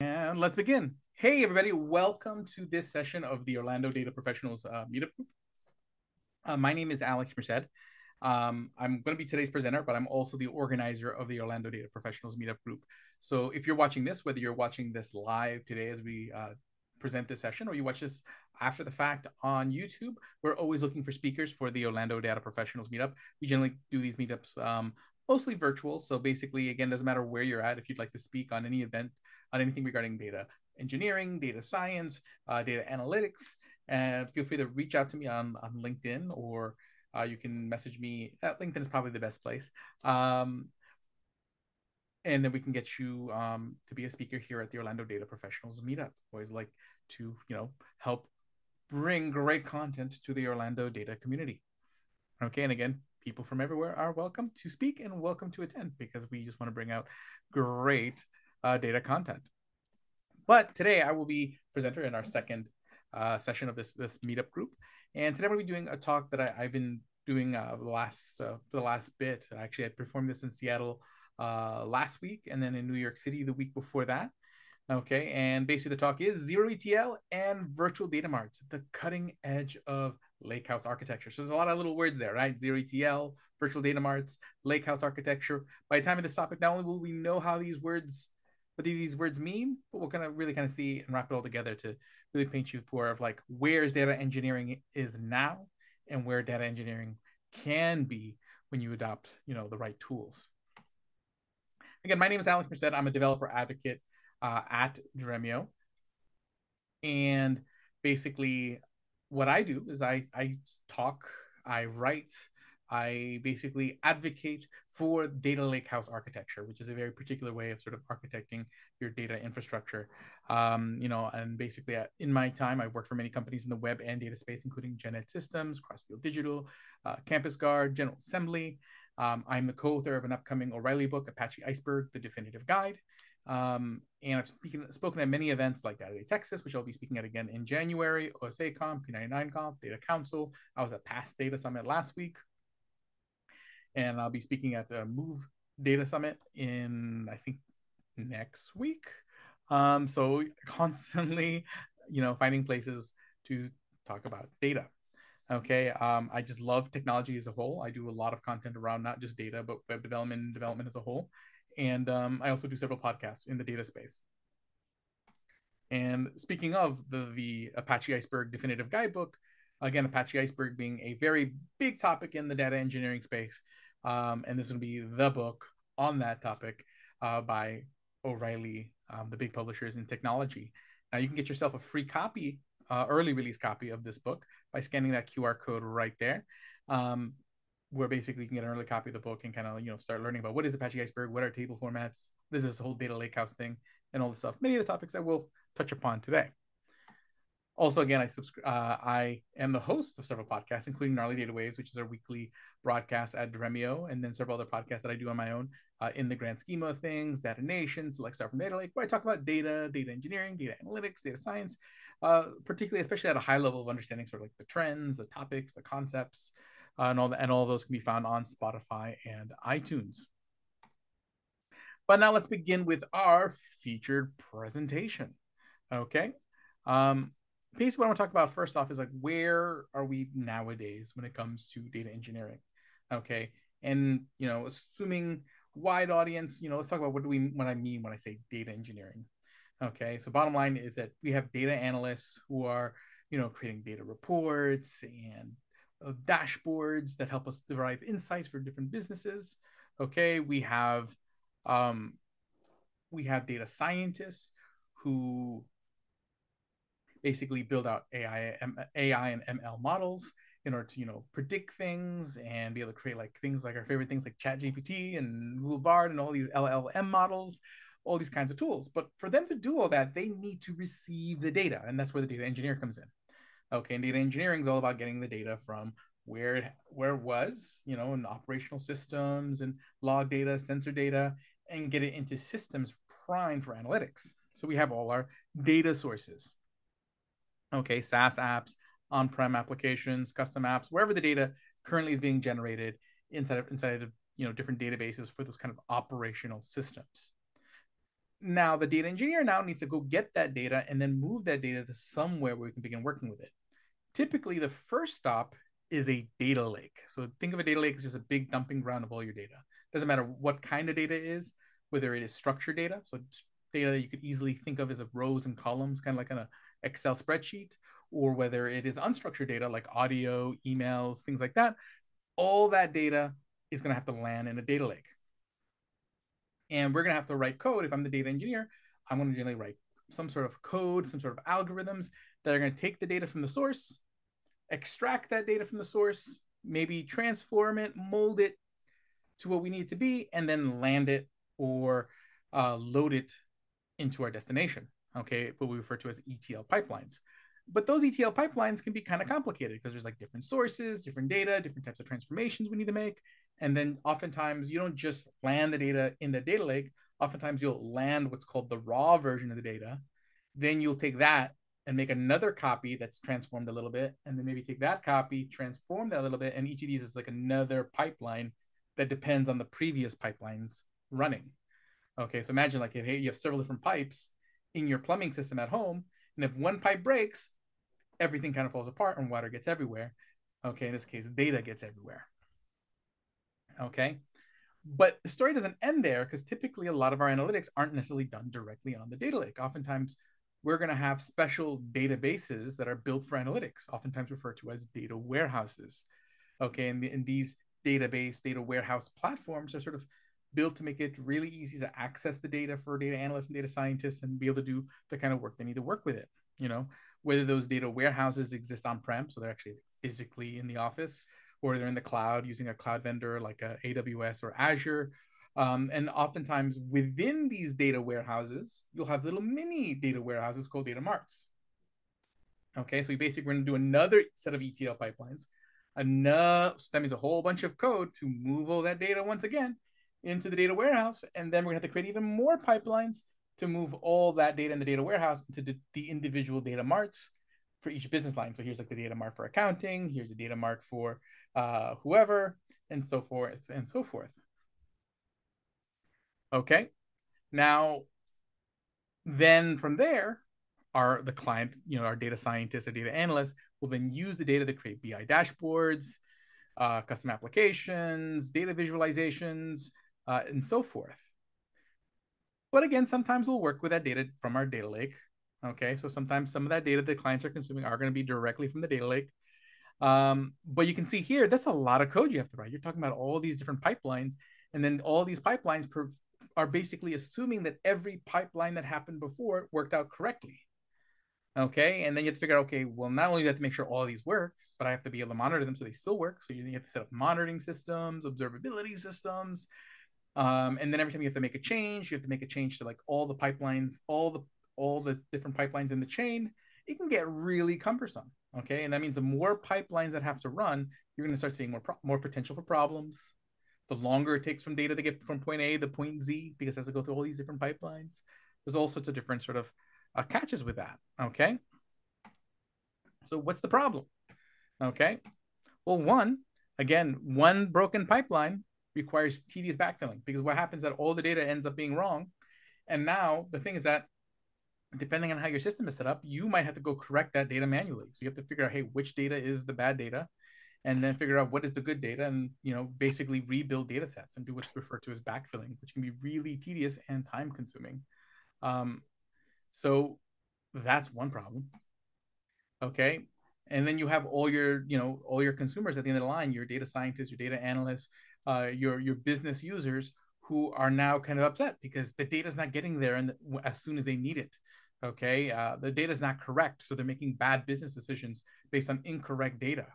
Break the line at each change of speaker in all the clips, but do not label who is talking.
And let's begin. Hey, everybody, welcome to this session of the Orlando Data Professionals uh, Meetup Group. Uh, my name is Alex Merced. Um, I'm going to be today's presenter, but I'm also the organizer of the Orlando Data Professionals Meetup Group. So if you're watching this, whether you're watching this live today as we uh, present this session or you watch this after the fact on YouTube, we're always looking for speakers for the Orlando Data Professionals Meetup. We generally do these meetups um, mostly virtual. So basically, again, doesn't matter where you're at. If you'd like to speak on any event, on anything regarding data engineering, data science, uh, data analytics, and feel free to reach out to me on, on LinkedIn or uh, you can message me. Uh, LinkedIn is probably the best place. Um, and then we can get you um, to be a speaker here at the Orlando Data Professionals Meetup. Always like to, you know, help bring great content to the Orlando data community. Okay, and again, people from everywhere are welcome to speak and welcome to attend because we just want to bring out great uh, data content. But today I will be presenter in our second uh, session of this this meetup group, and today I'm going to be doing a talk that I, have been doing uh, the last uh, for the last bit. Actually, I performed this in Seattle uh, last week, and then in New York City the week before that. Okay, and basically the talk is zero ETL and virtual data marts, the cutting edge of lakehouse architecture. So there's a lot of little words there, right? Zero ETL, virtual data marts, lakehouse architecture. By the time of this topic, not only will we know how these words, what these words mean, but kind of really kind of see and wrap it all together to really paint you for of like where's data engineering is now and where data engineering can be when you adopt, you know, the right tools. Again, my name is Alex Merced. I'm a developer advocate uh, at Dremio. And basically, what I do is I I talk, I write, I basically advocate for data lakehouse architecture, which is a very particular way of sort of architecting your data infrastructure. Um, you know, and basically, uh, in my time, I've worked for many companies in the web and data space, including GenEd Systems, Crossfield Digital, uh, Campus Guard, General Assembly. Um, I'm the co-author of an upcoming O'Reilly book, Apache Iceberg: The Definitive Guide. Um, and I've speaking, spoken at many events like Data Day Texas, which I'll be speaking at again in January, OSAConf, P99Conf, Data Council. I was at PASS Data Summit last week. And I'll be speaking at the Move Data Summit in, I think, next week. Um, so constantly, you know, finding places to talk about data. Okay. Um, I just love technology as a whole. I do a lot of content around not just data, but web development and development as a whole and um, I also do several podcasts in the data space. And speaking of the, the Apache Iceberg Definitive Guidebook, again, Apache Iceberg being a very big topic in the data engineering space. Um, and this will be the book on that topic uh, by O'Reilly, um, the big publishers in technology. Now, you can get yourself a free copy, uh, early release copy of this book by scanning that QR code right there. Um, where basically you can get an early copy of the book and kind of you know start learning about what is Apache Iceberg, what are table formats, this is the whole data lakehouse thing, and all the stuff. Many of the topics I will touch upon today. Also, again, I subscribe. Uh, I am the host of several podcasts, including Gnarly Data Waves, which is our weekly broadcast at Dremio, and then several other podcasts that I do on my own. Uh, in the grand scheme of things, Data Nation, Select Star from Data Lake, where I talk about data, data engineering, data analytics, data science, uh, particularly, especially at a high level of understanding, sort of like the trends, the topics, the concepts, uh, and all the, and all those can be found on Spotify and iTunes. But now let's begin with our featured presentation. Okay. Um, basically, what I want to talk about first off is like where are we nowadays when it comes to data engineering? Okay, and you know, assuming wide audience, you know, let's talk about what do we what I mean when I say data engineering. Okay, so bottom line is that we have data analysts who are you know creating data reports and of dashboards that help us derive insights for different businesses. Okay, we have um, we have data scientists who basically build out AI, AI and ML models in order to you know predict things and be able to create like things like our favorite things like ChatGPT and Google Bard and all these LLM models, all these kinds of tools. But for them to do all that, they need to receive the data, and that's where the data engineer comes in. Okay, and data engineering is all about getting the data from where it, where it was, you know, in operational systems and log data, sensor data, and get it into systems primed for analytics. So we have all our data sources. Okay, SaaS apps, on-prem applications, custom apps, wherever the data currently is being generated inside of inside of you know different databases for those kind of operational systems. Now, the data engineer now needs to go get that data and then move that data to somewhere where we can begin working with it. Typically, the first stop is a data lake. So think of a data lake as just a big dumping ground of all your data. Doesn't matter what kind of data is, whether it is structured data, so data that you could easily think of as rows and columns, kind of like an Excel spreadsheet, or whether it is unstructured data like audio, emails, things like that. All that data is going to have to land in a data lake. And we're going to have to write code. If I'm the data engineer, I'm going to generally write some sort of code, some sort of algorithms that are going to take the data from the source, extract that data from the source, maybe transform it, mold it to what we need to be, and then land it or uh, load it into our destination. Okay, what we refer to as ETL pipelines. But those ETL pipelines can be kind of complicated because there's like different sources, different data, different types of transformations we need to make. And then oftentimes you don't just land the data in the data lake. Oftentimes you'll land what's called the raw version of the data. Then you'll take that and make another copy that's transformed a little bit. And then maybe take that copy, transform that a little bit. And each of these is like another pipeline that depends on the previous pipelines running. Okay, so imagine like if hey, you have several different pipes in your plumbing system at home, and if one pipe breaks, everything kind of falls apart and water gets everywhere. Okay, in this case, data gets everywhere. Okay, but the story doesn't end there because typically a lot of our analytics aren't necessarily done directly on the data lake. Oftentimes, we're going to have special databases that are built for analytics, oftentimes referred to as data warehouses. Okay, and, the, and these database data warehouse platforms are sort of built to make it really easy to access the data for data analysts and data scientists and be able to do the kind of work they need to work with it you know whether those data warehouses exist on prem so they're actually physically in the office or they're in the cloud using a cloud vendor like a aws or azure um, and oftentimes within these data warehouses you'll have little mini data warehouses called data marts okay so we basically we're going to do another set of etl pipelines enough so that means a whole bunch of code to move all that data once again into the data warehouse. And then we're going to have to create even more pipelines to move all that data in the data warehouse into the individual data marts for each business line. So here's like the data mart for accounting, here's the data mart for uh, whoever, and so forth and so forth. Okay. Now, then from there, our the client, you know, our data scientists, or data analysts will then use the data to create BI dashboards, uh, custom applications, data visualizations, uh, and so forth. But again, sometimes we'll work with that data from our data lake. Okay, so sometimes some of that data that clients are consuming are going to be directly from the data lake. Um, but you can see here, that's a lot of code you have to write. You're talking about all these different pipelines, and then all these pipelines are basically assuming that every pipeline that happened before worked out correctly. Okay, and then you have to figure out, okay, well, not only do you have to make sure all these work, but I have to be able to monitor them so they still work. So you have to set up monitoring systems, observability systems, um, and then every time you have to make a change, you have to make a change to like all the pipelines, all the all the different pipelines in the chain. It can get really cumbersome. Okay, and that means the more pipelines that have to run, you're going to start seeing more pro- more potential for problems. The longer it takes from data to get from point A to point Z, because it has to go through all these different pipelines. There's all sorts of different sort of uh, catches with that. Okay. So what's the problem? Okay. Well, one, again, one broken pipeline requires tedious backfilling because what happens is that all the data ends up being wrong. And now the thing is that depending on how your system is set up, you might have to go correct that data manually. So you have to figure out, hey, which data is the bad data, and then figure out what is the good data, and you know, basically rebuild data sets and do what's referred to as backfilling, which can be really tedious and time consuming. Um, so that's one problem. Okay. And then you have all your, you know, all your consumers at the end of the line, your data scientists, your data analysts, uh, your your business users who are now kind of upset because the data is not getting there and the, as soon as they need it okay uh, the data is not correct so they're making bad business decisions based on incorrect data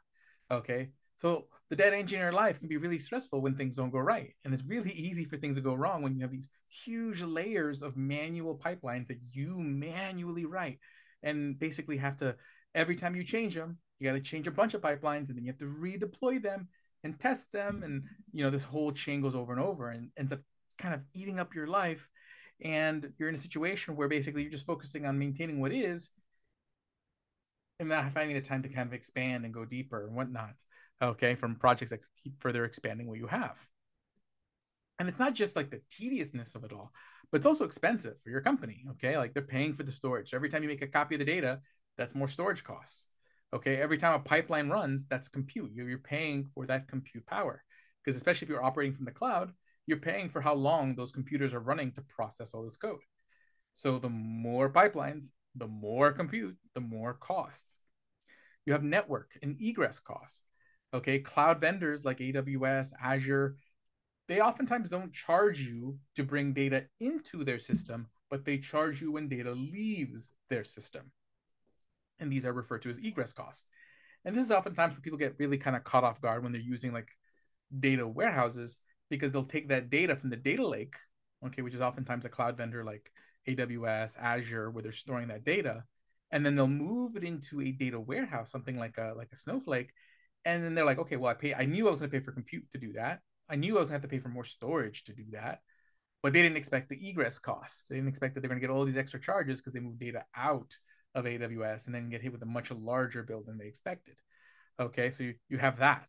okay? So the data engineer life can be really stressful when things don't go right and it's really easy for things to go wrong when you have these huge layers of manual pipelines that you manually write and basically have to every time you change them you got to change a bunch of pipelines and then you have to redeploy them and test them and you know this whole chain goes over and over and ends up kind of eating up your life and you're in a situation where basically you're just focusing on maintaining what is and not finding the time to kind of expand and go deeper and whatnot okay from projects that keep further expanding what you have And it's not just like the tediousness of it all, but it's also expensive for your company. Okay. Like they're paying for the storage. Every time you make a copy of the data, that's more storage costs. Okay. Every time a pipeline runs, that's compute. You're paying for that compute power. Because especially if you're operating from the cloud, you're paying for how long those computers are running to process all this code. So the more pipelines, the more compute, the more cost. You have network and egress costs. Okay, cloud vendors like AWS, Azure, they oftentimes don't charge you to bring data into their system, but they charge you when data leaves their system. And these are referred to as egress costs. And this is oftentimes where people get really kind of caught off guard when they're using like data warehouses because they'll take that data from the data lake, okay, which is oftentimes a cloud vendor like AWS, Azure, where they're storing that data, and then they'll move it into a data warehouse, something like a like a Snowflake, and then they're like, okay, well, I pay, I knew I was going to pay for compute to do that. I knew I was going to have to pay for more storage to do that, but they didn't expect the egress cost. They didn't expect that they're going to get all these extra charges because they moved data out of AWS and then get hit with a much larger bill than they expected. Okay, so you, you have that.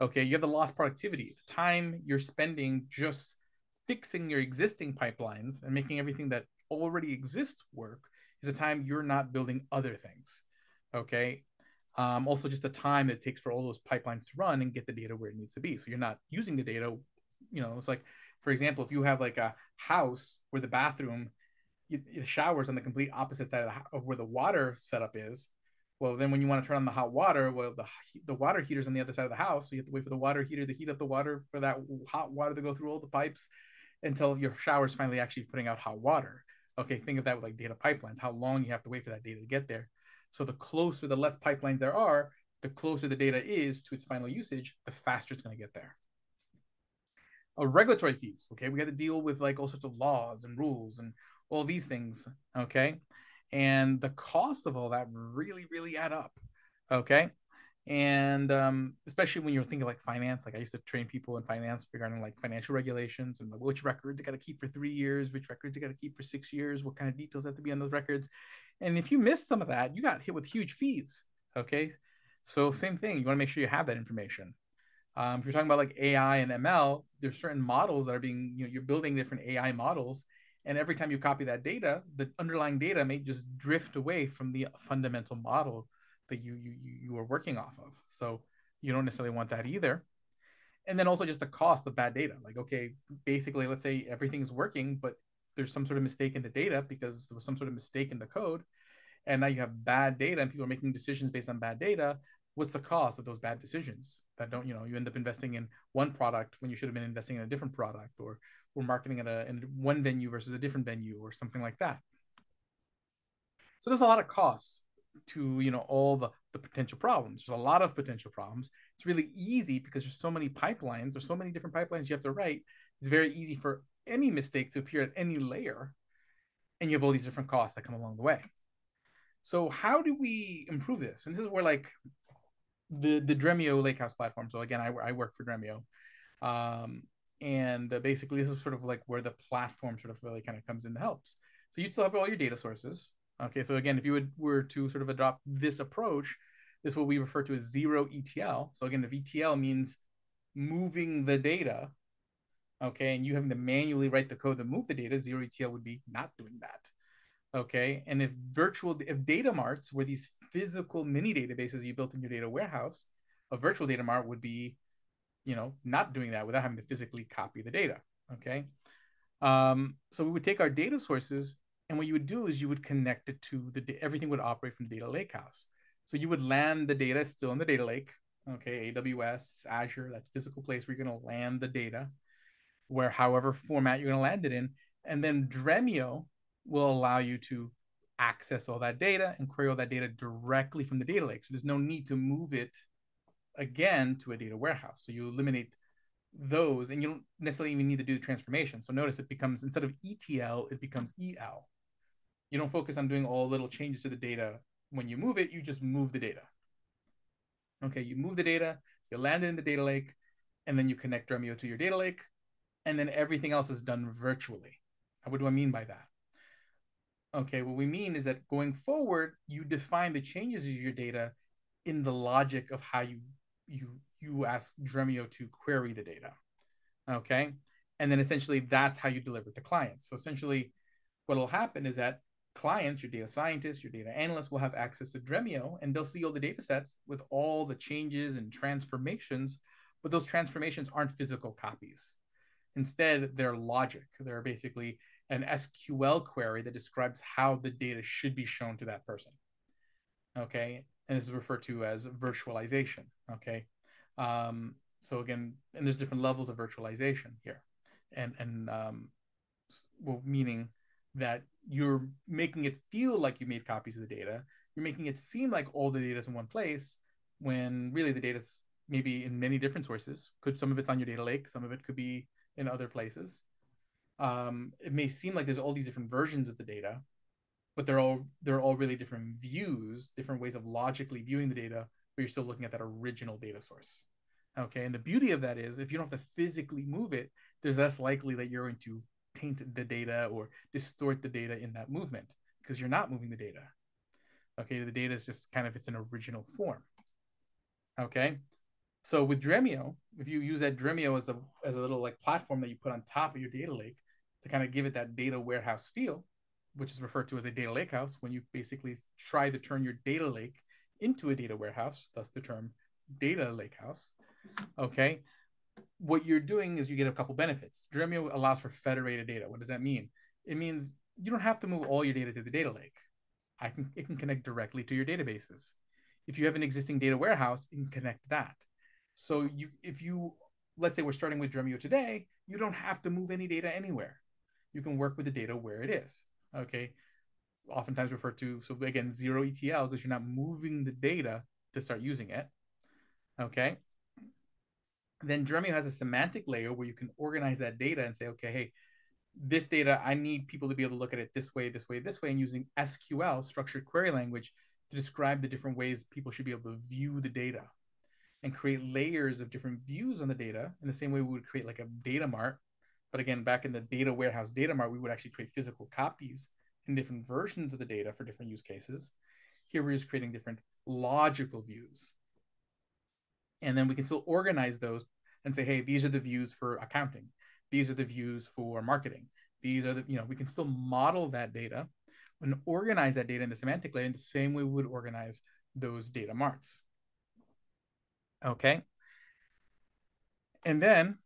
Okay, you have the lost productivity, the time you're spending just fixing your existing pipelines and making everything that already exists work is a time you're not building other things. Okay. Um, also, just the time it takes for all those pipelines to run and get the data where it needs to be. So you're not using the data. You know, it's like, for example, if you have like a house where the bathroom, the showers on the complete opposite side of, the, of where the water setup is, well, then when you want to turn on the hot water, well, the the water heater's on the other side of the house, so you have to wait for the water heater to heat up the water for that hot water to go through all the pipes until your shower's finally actually putting out hot water. Okay, think of that with like data pipelines, how long you have to wait for that data to get there. So the closer, the less pipelines there are, the closer the data is to its final usage, the faster it's going to get there. Uh, regulatory fees. Okay, we got to deal with like all sorts of laws and rules and all these things. Okay, and the cost of all that really really add up okay and um, especially when you're thinking like finance like i used to train people in finance regarding like financial regulations and which records you got to keep for three years which records you got to keep for six years what kind of details have to be on those records. And if you missed some of that you got hit with huge fees okay? So same thing you want to make sure you have that information. Um, if you're talking about like ai and ml there's certain models that are being you know you're building different ai models and every time you copy that data, the underlying data may just drift away from the fundamental model that you you you are working off of. So you don't necessarily want that either. And then also just the cost of bad data. Like, okay, basically, let's say everything is working, but there's some sort of mistake in the data because there was some sort of mistake in the code. And now you have bad data and people are making decisions based on bad data. What's the cost of those bad decisions that don't, you know, you end up investing in one product when you should have been investing in a different product or we're marketing at a in one venue versus a different venue or something like that. So there's a lot of costs to you know all the, the potential problems. There's a lot of potential problems. It's really easy because there's so many pipelines, there's so many different pipelines you have to write. It's very easy for any mistake to appear at any layer, and you have all these different costs that come along the way. So how do we improve this? And this is where like the the Dremio Lakehouse platform. So again, I, I work for Dremio. Um, and uh, basically this is sort of like where the platform sort of really kind of comes in and helps so you still have all your data sources okay so again if you would were to sort of adopt this approach this is what we refer to as zero etl so again if etl means moving the data okay and you having to manually write the code to move the data zero etl would be not doing that okay and if virtual if data marts were these physical mini databases you built in your data warehouse a virtual data mart would be you know, not doing that without having to physically copy the data. Okay. Um, so we would take our data sources, and what you would do is you would connect it to the everything would operate from the data lakehouse. So you would land the data still in the data lake. Okay, AWS, Azure, that's physical place where you're going to land the data, where however format you're going to land it in, and then Dremio will allow you to access all that data and query all that data directly from the data lake. So there's no need to move it again to a data warehouse. So you eliminate those and you don't necessarily even need to do the transformation. So notice it becomes instead of ETL, it becomes EL. You don't focus on doing all little changes to the data. When you move it, you just move the data. Okay, you move the data, you land it in the data lake, and then you connect Dremio to your data lake, and then everything else is done virtually. What do I mean by that? Okay, what we mean is that going forward, you define the changes of your data in the logic of how you you you ask Dremio to query the data. Okay. and then essentially that's how you deliver it to clients. So essentially, what will happen is that clients, your data scientists, your data analysts will have access to Dremio and they'll see all the data sets with all the changes and transformations, but those transformations aren't physical copies. Instead, they're logic. They're basically an SQL query that describes how the data should be shown to that person. Okay. And this is referred to as virtualization. Okay. Um, so again, and there's different levels of virtualization here. And and um, well, meaning that you're making it feel like you made copies of the data. You're making it seem like all the data is in one place when really the data is maybe in many different sources. Could some of it's on your data lake, some of it could be in other places. Um, it may seem like there's all these different versions of the data, but they're all they're all really different views, different ways of logically viewing the data, but you're still looking at that original data source. Okay, and the beauty of that is if you don't have to physically move it, there's less likely that you're going to taint the data or distort the data in that movement because you're not moving the data. Okay, the data is just kind of its an original form. Okay, so with Dremio, if you use that Dremio as a as a little like platform that you put on top of your data lake to kind of give it that data warehouse feel, which is referred to as a data lake house, when you basically try to turn your data lake into a data warehouse, thus the term data lake house. Okay, what you're doing is you get a couple benefits. Dremio allows for federated data. What does that mean? It means you don't have to move all your data to the data lake. I can it can connect directly to your databases. If you have an existing data warehouse, it can connect that. So you if you let's say we're starting with Dremio today, you don't have to move any data anywhere. You can work with the data where it is. Okay. Oftentimes referred to so again zero ETL because you're not moving the data to start using it. Okay then Dremio has a semantic layer where you can organize that data and say, okay, hey, this data, I need people to be able to look at it this way, this way, this way, and using SQL, structured query language, to describe the different ways people should be able to view the data and create layers of different views on the data in the same way we would create like a data mart. But again, back in the data warehouse data mart, we would actually create physical copies and different versions of the data for different use cases. Here we're just creating different logical views. And then we can still organize those and say, hey, these are the views for accounting. These are the views for marketing. These are the, you know, we can still model that data and organize that data in the semantic layer in the same way we would organize those data marts. Okay. And then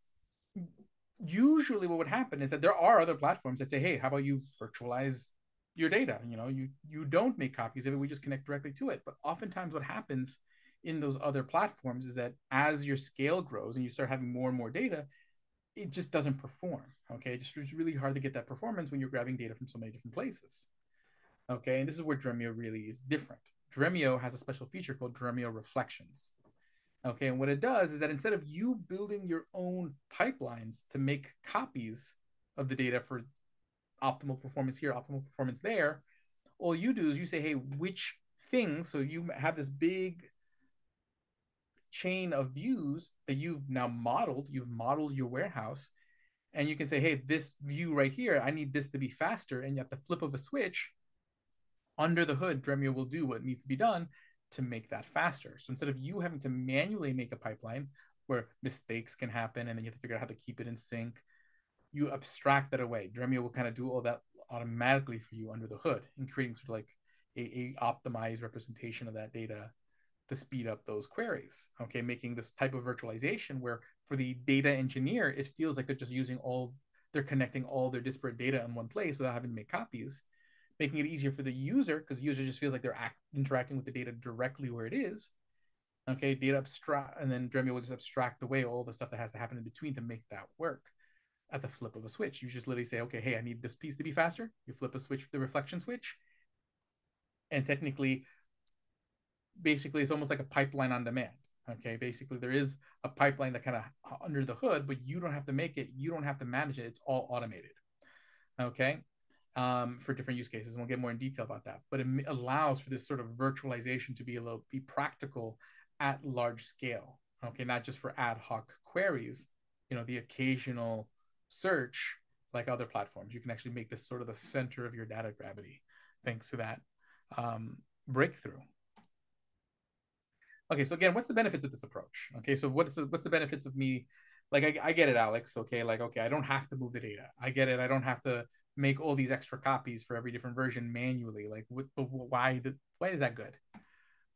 usually what would happen is that there are other platforms that say, hey, how about you virtualize your data? You know, you you don't make copies of it, we just connect directly to it. But oftentimes what happens in those other platforms is that as your scale grows and you start having more and more data, it just doesn't perform. Okay. It's Just, really hard to get that performance when you're grabbing data from so many different places. Okay. And this is where Dremio really is different. Dremio has a special feature called Dremio Reflections. Okay. And what it does is that instead of you building your own pipelines to make copies of the data for optimal performance here, optimal performance there, all you do is you say, hey, which things, so you have this big chain of views that you've now modeled. You've modeled your warehouse, and you can say, hey, this view right here, I need this to be faster. And at the flip of a switch, under the hood, Dremio will do what needs to be done to make that faster. So instead of you having to manually make a pipeline where mistakes can happen and then you have to figure out how to keep it in sync, you abstract that away. Dremio will kind of do all that automatically for you under the hood and creating sort of like a, a optimized representation of that data to speed up those queries. Okay, making this type of virtualization where for the data engineer, it feels like they're just using all, they're connecting all their disparate data in one place without having to make copies, making it easier for the user because the user just feels like they're act, interacting with the data directly where it is. Okay, data abstract, and then Dremio will just abstract away all the stuff that has to happen in between to make that work at the flip of a switch. You just literally say, okay, hey, I need this piece to be faster. You flip a switch, the reflection switch, and technically basically it's almost like a pipeline on demand. Okay, basically there is a pipeline that kind of under the hood, but you don't have to make it, you don't have to manage it. It's all automated. Okay, um, for different use cases, and we'll get more in detail about that. But it allows for this sort of virtualization to be a little be practical at large scale. Okay, not just for ad hoc queries. You know, the occasional search like other platforms. You can actually make this sort of the center of your data gravity thanks to that um, breakthrough. Okay, so again, what's the benefits of this approach? Okay, so what's the, what's the benefits of me like I, I get it, Alex. Okay, like okay, I don't have to move the data. I get it. I don't have to make all these extra copies for every different version manually. Like, what, why? The, why is that good?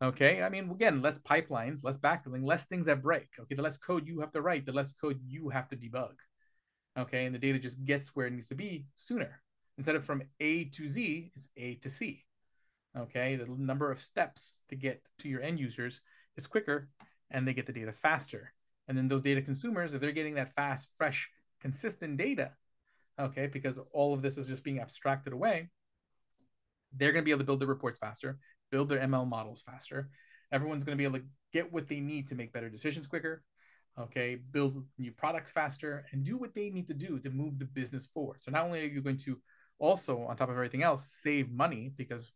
Okay, I mean, again, less pipelines, less backfilling, less things that break. Okay, the less code you have to write, the less code you have to debug. Okay, and the data just gets where it needs to be sooner. Instead of from A to Z, it's A to C. Okay, the number of steps to get to your end users is quicker and they get the data faster. And then those data consumers, if they're getting that fast, fresh, consistent data, okay, because all of this is just being abstracted away, they're going to be able to build their reports faster, build their ML models faster. Everyone's going to be able to get what they need to make better decisions quicker, okay, build new products faster, and do what they need to do to move the business forward. So not only are you going to also, on top of everything else, save money because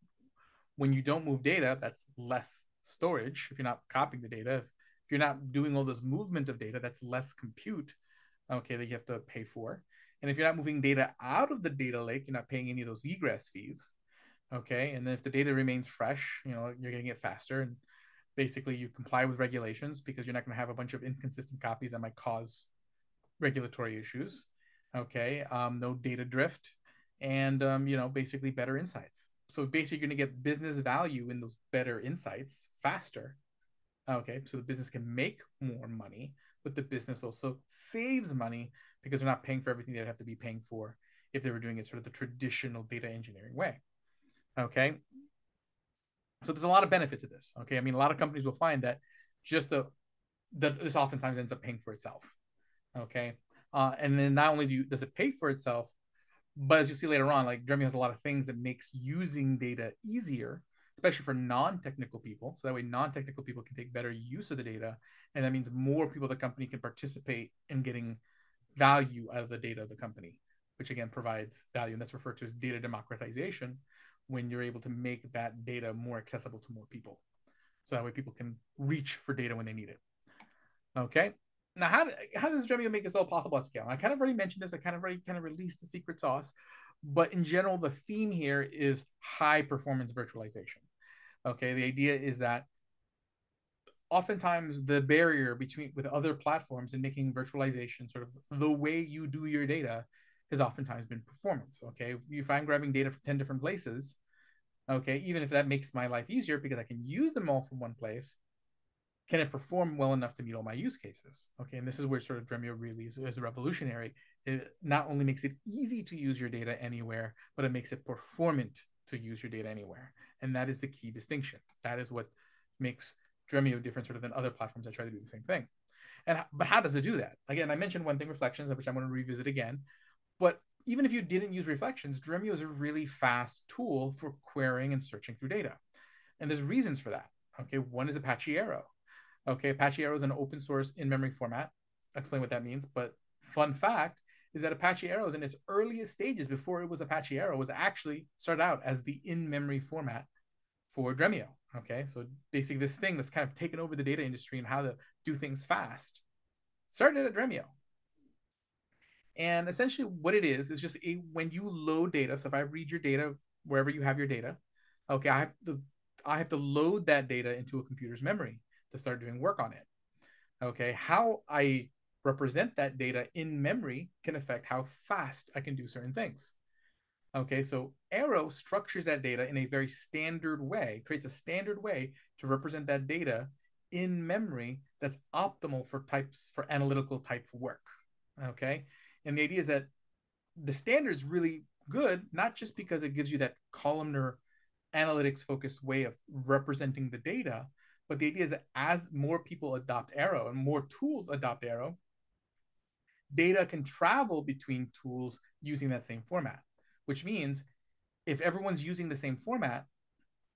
when you don't move data, that's less storage. If you're not copying the data, if, if you're not doing all this movement of data, that's less compute, okay, that you have to pay for. And if you're not moving data out of the data lake, you're not paying any of those egress fees. Okay. And then if the data remains fresh, you know, you're getting it faster. And basically you comply with regulations because you're not going to have a bunch of inconsistent copies that might cause regulatory issues. Okay. Um, no data drift and, um, you know, basically better insights. So basically you're going to get business value in those better insights faster. Okay. So the business can make more money, but the business also saves money because they're not paying for everything they'd have to be paying for if they were doing it sort of the traditional data engineering way. Okay. So there's a lot of benefit to this. Okay. I mean, a lot of companies will find that just the that this oftentimes ends up paying for itself. Okay. Uh, and then not only do you, does it pay for itself, but as you see later on, like Dremio has a lot of things that makes using data easier, especially for non-technical people. So that way non-technical people can take better use of the data. And that means more people the company can participate in getting value out of the data of the company, which again provides value. And that's referred to as data democratization, when you're able to make that data more accessible to more people. So that way people can reach for data when they need it. Okay. Now, how, how does Dremio make this all possible at scale? I kind of already mentioned this. I kind of already kind of released the secret sauce, but in general, the theme here is high performance virtualization. Okay. The idea is that oftentimes the barrier between with other platforms and making virtualization sort of the way you do your data has oftentimes been performance. Okay, if I'm grabbing data from 10 different places, okay, even if that makes my life easier because I can use them all from one place, can it perform well enough to meet all my use cases? Okay, and this is where sort of Dremio really is, is revolutionary. It not only makes it easy to use your data anywhere, but it makes it performant to use your data anywhere. And that is the key distinction. That is what makes Dremio different sort of than other platforms that try to do the same thing. And but how does it do that? Again, I mentioned one thing, reflections, which I'm going to revisit again. But even if you didn't use reflections, Dremio is a really fast tool for querying and searching through data. And there's reasons for that. Okay, one is Apache Arrow. Okay, Apache Arrow is an open source in-memory format. I'll explain what that means. But fun fact is that Apache Arrow is in its earliest stages before it was Apache Arrow was actually started out as the in-memory format for Dremio. Okay, so basically this thing that's kind of taken over the data industry and how to do things fast started at Dremio. And essentially, what it is is just a, when you load data. So if I read your data wherever you have your data, okay, I have to I have to load that data into a computer's memory to start doing work on it. Okay, how I represent that data in memory can affect how fast I can do certain things. Okay, so Arrow structures that data in a very standard way, creates a standard way to represent that data in memory that's optimal for types for analytical type work. Okay, and the idea is that the standard's really good, not just because it gives you that columnar analytics focused way of representing the data, but the idea is that as more people adopt Arrow and more tools adopt Arrow, data can travel between tools using that same format, which means if everyone's using the same format,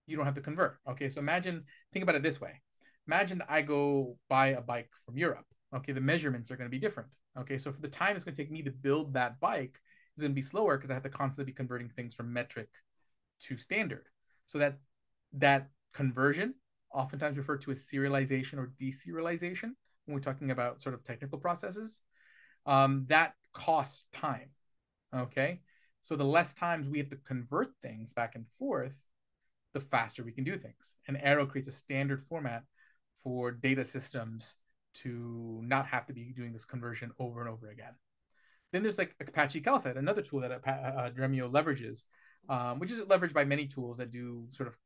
you don't have to convert. Okay, so imagine, think about it this way. Imagine I go buy a bike from Europe okay, the measurements are going to be different. Okay, so for the time it's going to take me to build that bike is going to be slower because I have to constantly be converting things from metric to standard. So that that conversion, oftentimes referred to as serialization or deserialization, when we're talking about sort of technical processes, um, that costs time. Okay, so the less times we have to convert things back and forth, the faster we can do things. And Arrow creates a standard format for data systems to not have to be doing this conversion over and over again. Then there's like Apache Calcite, another tool that uh, Dremio leverages, um, which is leveraged by many tools that do sort of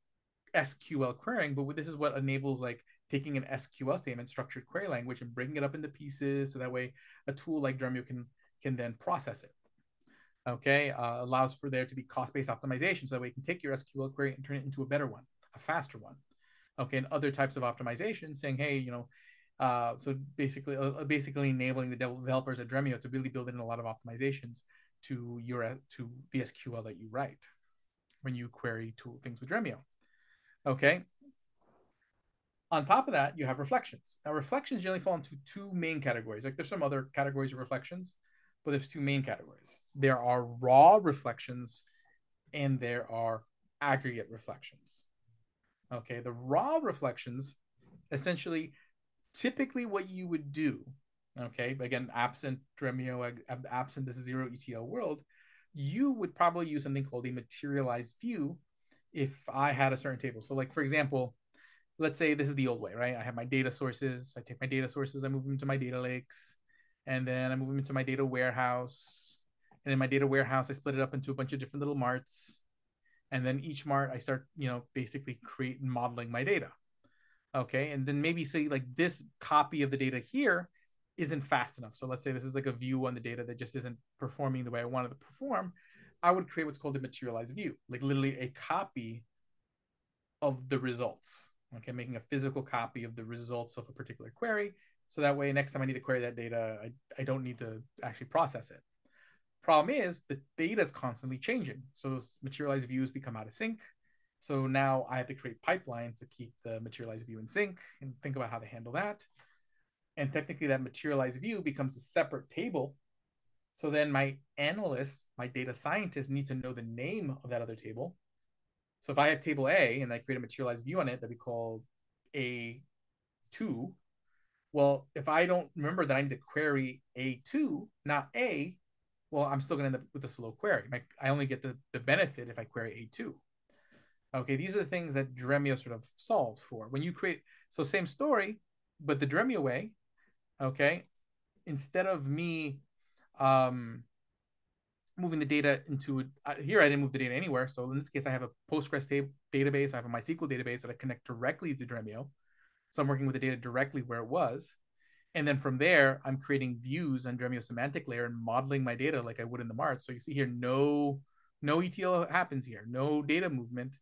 SQL querying. But this is what enables like taking an SQL statement, structured query language, and breaking it up into pieces, so that way a tool like Dremio can can then process it. Okay, uh, allows for there to be cost-based optimization, so that way you can take your SQL query and turn it into a better one, a faster one. Okay, and other types of optimization, saying, hey, you know, uh, so basically, uh, basically enabling the developers at Dremio to really build in a lot of optimizations to your to the SQL that you write when you query tool things with Dremio. Okay. On top of that, you have reflections. Now, reflections generally fall into two main categories. Like there's some other categories of reflections, but there's two main categories. There are raw reflections and there are aggregate reflections. Okay, the raw reflections essentially typically what you would do, okay, again, absent Dremio, absent this zero ETL world, you would probably use something called a materialized view if I had a certain table. So, like for example, let's say this is the old way, right? I have my data sources. I take my data sources, I move them to my data lakes, and then I move them into my data warehouse. And in my data warehouse, I split it up into a bunch of different little marts. And then each mart, I start, you know, basically create modeling my data okay and then maybe say like this copy of the data here isn't fast enough so let's say this is like a view on the data that just isn't performing the way i wanted to perform i would create what's called a materialized view like literally a copy of the results okay making a physical copy of the results of a particular query so that way next time i need to query that data i, I don't need to actually process it problem is the data is constantly changing so those materialized views become out of sync so now I have to create pipelines to keep the materialized view in sync and think about how to handle that. And technically, that materialized view becomes a separate table. So then my analyst, my data scientist, needs to know the name of that other table. So if I have table A and I create a materialized view on it that we call A2, well, if I don't remember that I need to query A2, not A, well, I'm still going to end up with a slow query. My, I only get the, the benefit if I query A2. Okay, these are the things that Dremio sort of solves for. When you create, so same story, but the Dremio way, okay, instead of me um, moving the data into uh, here, I didn't move the data anywhere. So in this case, I have a Postgres tab- database, I have a MySQL database that I connect directly to Dremio. So I'm working with the data directly where it was. And then from there, I'm creating views on Dremio semantic layer and modeling my data like I would in the Mart. So you see here, no no ETL happens here, no data movement.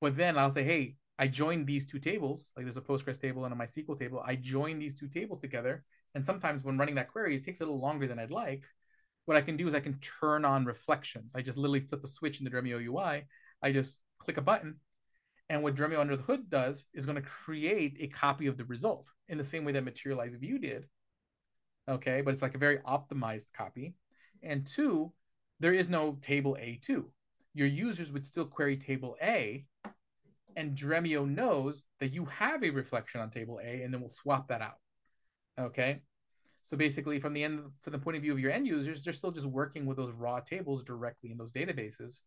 But then I'll say, hey, I joined these two tables, like there's a Postgres table and a MySQL table. I join these two tables together. And sometimes when running that query, it takes a little longer than I'd like. What I can do is I can turn on reflections. I just literally flip a switch in the Dremio UI. I just click a button. And what Dremio under the hood does is going to create a copy of the result in the same way that Materialize View did. Okay, but it's like a very optimized copy. And two, there is no table A2. Your users would still query table A and Dremio knows that you have a reflection on table A, and then we'll swap that out. Okay. So basically, from the end, from the point of view of your end users, they're still just working with those raw tables directly in those databases,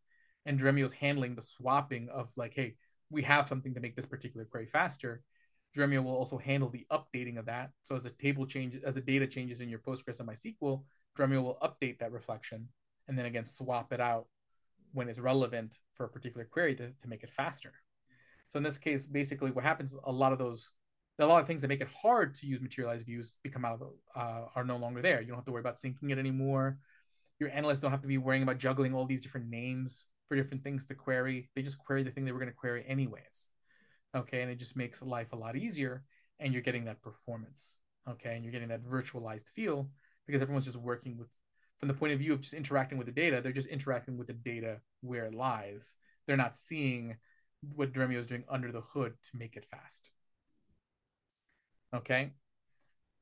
and Dremio's handling the swapping of like, hey, we have something to make this particular query faster. Dremio will also handle the updating of that. So as the table changes, as the data changes in your Postgres and MySQL, Dremio will update that reflection, and then again swap it out when it's relevant for a particular query to, to make it faster. So in this case, basically what happens, a lot of those, a lot of things that make it hard to use materialized views become out of, uh, are no longer there. You don't have to worry about syncing it anymore. Your analysts don't have to be worrying about juggling all these different names for different things to query. They just query the thing they were going to query anyways. Okay. And it just makes life a lot easier and you're getting that performance. Okay. And you're getting that virtualized feel because everyone's just working with, from the point of view of just interacting with the data, they're just interacting with the data where it lies. They're not seeing what Dremio is doing under the hood to make it fast. Okay.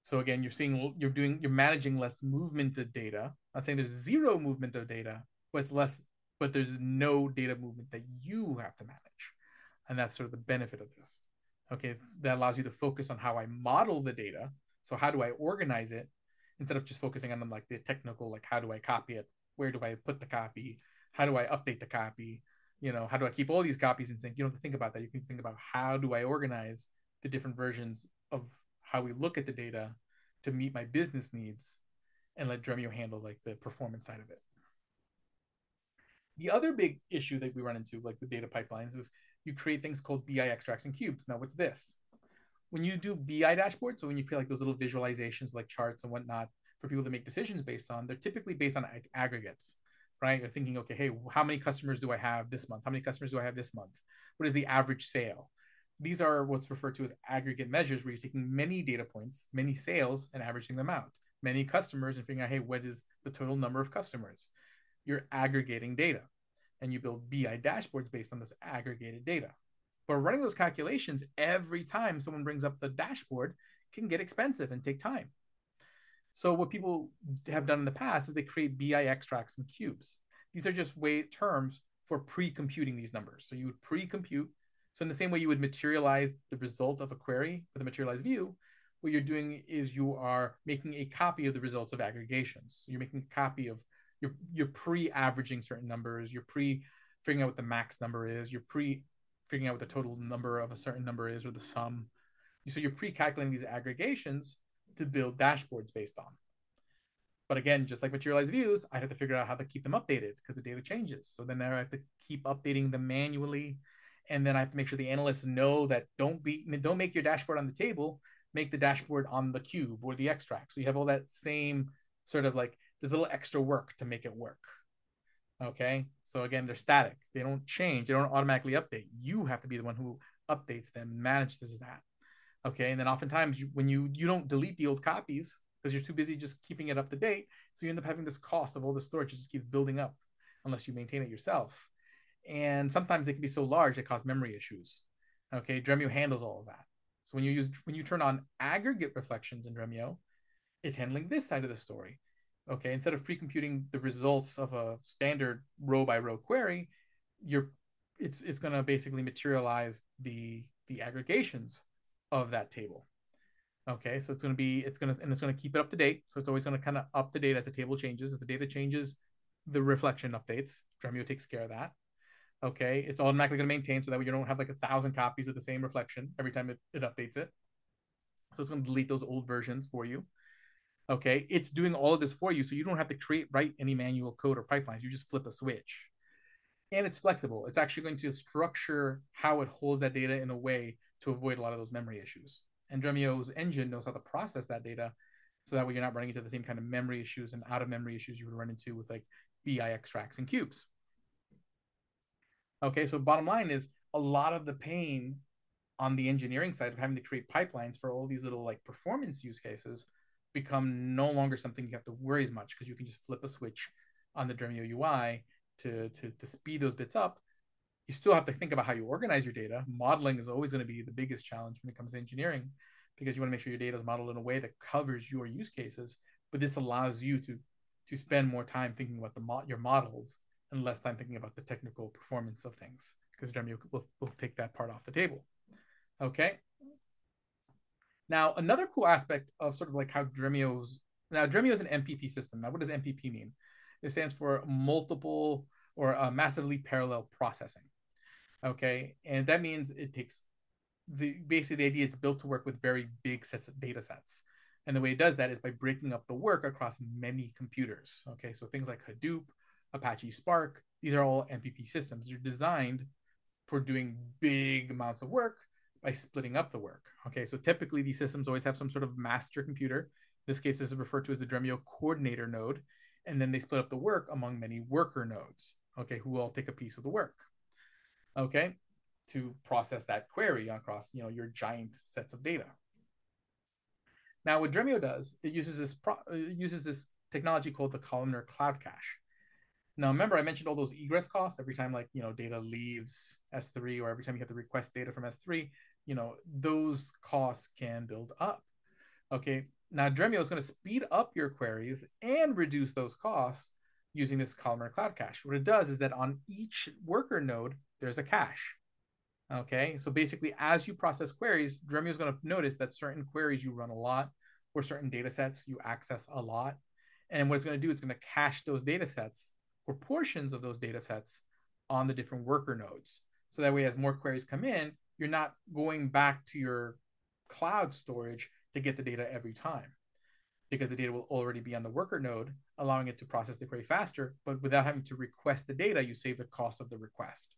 So again, you're seeing you're doing you're managing less movement of data. Not saying there's zero movement of data, but it's less, but there's no data movement that you have to manage. And that's sort of the benefit of this. Okay, that allows you to focus on how I model the data. So how do I organize it instead of just focusing on like the technical, like how do I copy it? Where do I put the copy? How do I update the copy? you know how do i keep all these copies in sync you don't have to think about that you can think about how do i organize the different versions of how we look at the data to meet my business needs and let Dremio handle like the performance side of it. The other big issue that we run into, like with data pipelines, is you create things called BI extracts and cubes. Now, what's this? When you do BI dashboards, so when you create like those little visualizations, like charts and whatnot, for people to make decisions based on, they're typically based on ag- aggregates, right? You're thinking, okay, hey, how many customers do I have this month? How many customers do I have this month? What is the average sale? These are what's referred to as aggregate measures, where you're taking many data points, many sales, and averaging them out. Many customers and figuring out, hey, what is the total number of customers? You're aggregating data and you build BI dashboards based on this aggregated data. But running those calculations every time someone brings up the dashboard can get expensive and take time. So what people have done in the past is they create BI extracts and cubes. These are just way terms for pre-computing these numbers. So you would pre-compute. So in the same way you would materialize the result of a query with a materialized view, what you're doing is you are making a copy of the results of aggregations. So you're making a copy of you're you're pre-averaging certain numbers, you're pre figuring out what the max number is, you're pre figuring out what the total number of a certain number is or the sum. So you're pre-calculating these aggregations to build dashboards based on. But again, just like materialized views, I have to figure out how to keep them updated because the data changes. So then I have to keep updating them manually. And then I have to make sure the analysts know that don't be don't make your dashboard on the table, make the dashboard on the cube or the extract. So you have all that same sort of like there's a little extra work to make it work. Okay. So again, they're static. They don't change. They don't automatically update. You have to be the one who updates them, manages that. Okay. And then oftentimes you, when you you don't delete the old copies because you're too busy just keeping it up to date. So you end up having this cost of all the storage. It just keeps building up unless you maintain it yourself. And sometimes they can be so large they cause memory issues. Okay. Dremio handles all of that. So when you use when you turn on aggregate reflections in Dremio, it's handling this side of the story okay instead of pre-computing the results of a standard row by row query you're it's it's going to basically materialize the the aggregations of that table okay so it's going to be it's going to and it's going to keep it up to date so it's always going to kind of up to date as the table changes as the data changes the reflection updates dremio takes care of that okay? It's automatically going to maintain so that way you don't have like a thousand copies of the same reflection every time it, it updates it. So it's going to delete those old versions for you okay? It's doing all of this for you so you don't have to create write any manual code or pipelines. You just flip a switch. And it's flexible. It's actually going to structure how it holds that data in a way to avoid a lot of those memory issues. And dremio's engine knows how to process that data so that way you're not running into the same kind of memory issues and out of memory issues you would run into with like bi extracts and cubes okay so bottom line is a lot of the pain on the engineering side of having to create pipelines for all these little like performance use cases become no longer something you have to worry as much because you can just flip a switch on the Dremio UI to, to, to speed those bits up. You still have to think about how you organize your data. Modeling is always going to be the biggest challenge when it comes to engineering because you want to make sure your data is modeled in a way that covers your use cases. But this allows you to to spend more time thinking about the mo- your models and less time thinking about the technical performance of things because Dremio will, will take that part off the table. Okay, now, another cool aspect of sort of like how Dremio's now Dremio is an MPP system. Now, what does MPP mean? It stands for multiple or uh, massively parallel processing. Okay, and that means it takes the basically the idea it's built to work with very big sets of data sets. And the way it does that is by breaking up the work across many computers. Okay, so things like Hadoop, Apache Spark, these are all MPP systems. They're designed for doing big amounts of work by splitting up the work. Okay, so typically these systems always have some sort of master computer. In this case, this is referred to as the Dremio coordinator node. And then they split up the work among many worker nodes, okay, who all take a piece of the work, okay, to process that query across, you know, your giant sets of data. Now, what Dremio does, it uses this pro- it uses this technology called the columnar cloud cache. Now, remember, I mentioned all those egress costs every time, like, you know, data leaves S3 or every time you have to request data from S3 you know, those costs can build up. Okay, now Dremio is going to speed up your queries and reduce those costs using this columnar cloud cache. What it does is that on each worker node, there's a cache. Okay, so basically, as you process queries, Dremio is going to notice that certain queries you run a lot or certain data sets you access a lot. And what it's going to do, it's going to cache those data sets or portions of those data sets on the different worker nodes. So that way, as more queries come in, you're not going back to your cloud storage to get the data every time because the data will already be on the worker node, allowing it to process the query faster. But without having to request the data, you save the cost of the request.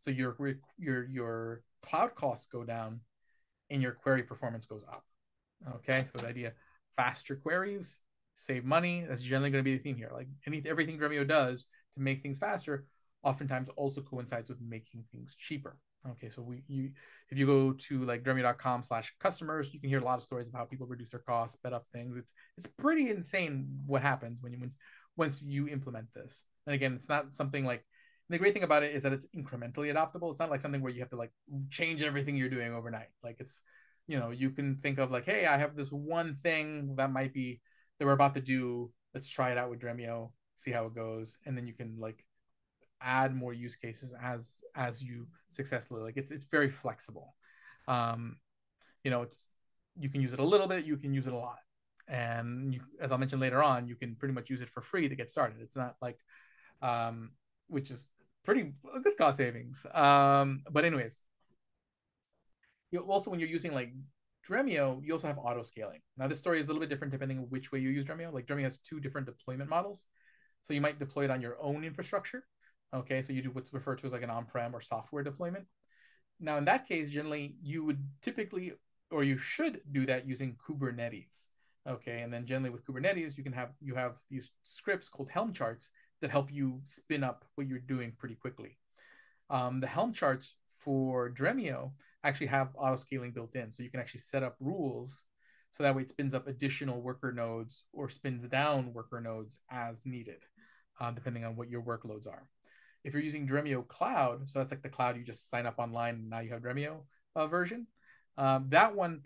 So your your your cloud costs go down, and your query performance goes up. Okay, so the idea faster queries save money. That's generally going to be the theme here. Like any everything Dremio does to make things faster, oftentimes also coincides with making things cheaper. Okay, so we you if you go to like dremio.com slash customers, you can hear a lot of stories of how people reduce their costs, sped up things. It's it's pretty insane what happens when you when, once you implement this. And again, it's not something like the great thing about it is that it's incrementally adoptable. It's not like something where you have to like change everything you're doing overnight. Like it's, you know, you can think of like, hey, I have this one thing that might be that we're about to do. Let's try it out with Dremio, see how it goes, and then you can like add more use cases as as you successfully like it's it's very flexible. Um you know it's you can use it a little bit you can use it a lot. And you, as i'll mention later on you can pretty much use it for free to get started. It's not like um which is pretty good cost savings. Um but anyways you also when you're using like Dremio, you also have auto scaling. Now, this story is a little bit different depending on which way you use Dremio. Like Dremio has two different deployment models. So you might deploy it on your own infrastructure, Okay, so you do what's referred to as like an on-prem or software deployment. Now, in that case, generally you would typically or you should do that using Kubernetes. Okay, and then generally with Kubernetes, you can have you have these scripts called Helm charts that help you spin up what you're doing pretty quickly. Um, the Helm charts for Dremio actually have auto scaling built in, so you can actually set up rules so that way it spins up additional worker nodes or spins down worker nodes as needed, uh, depending on what your workloads are if you're using Dremio Cloud, so that's like the cloud you just sign up online and now you have Dremio uh, version. Um, that one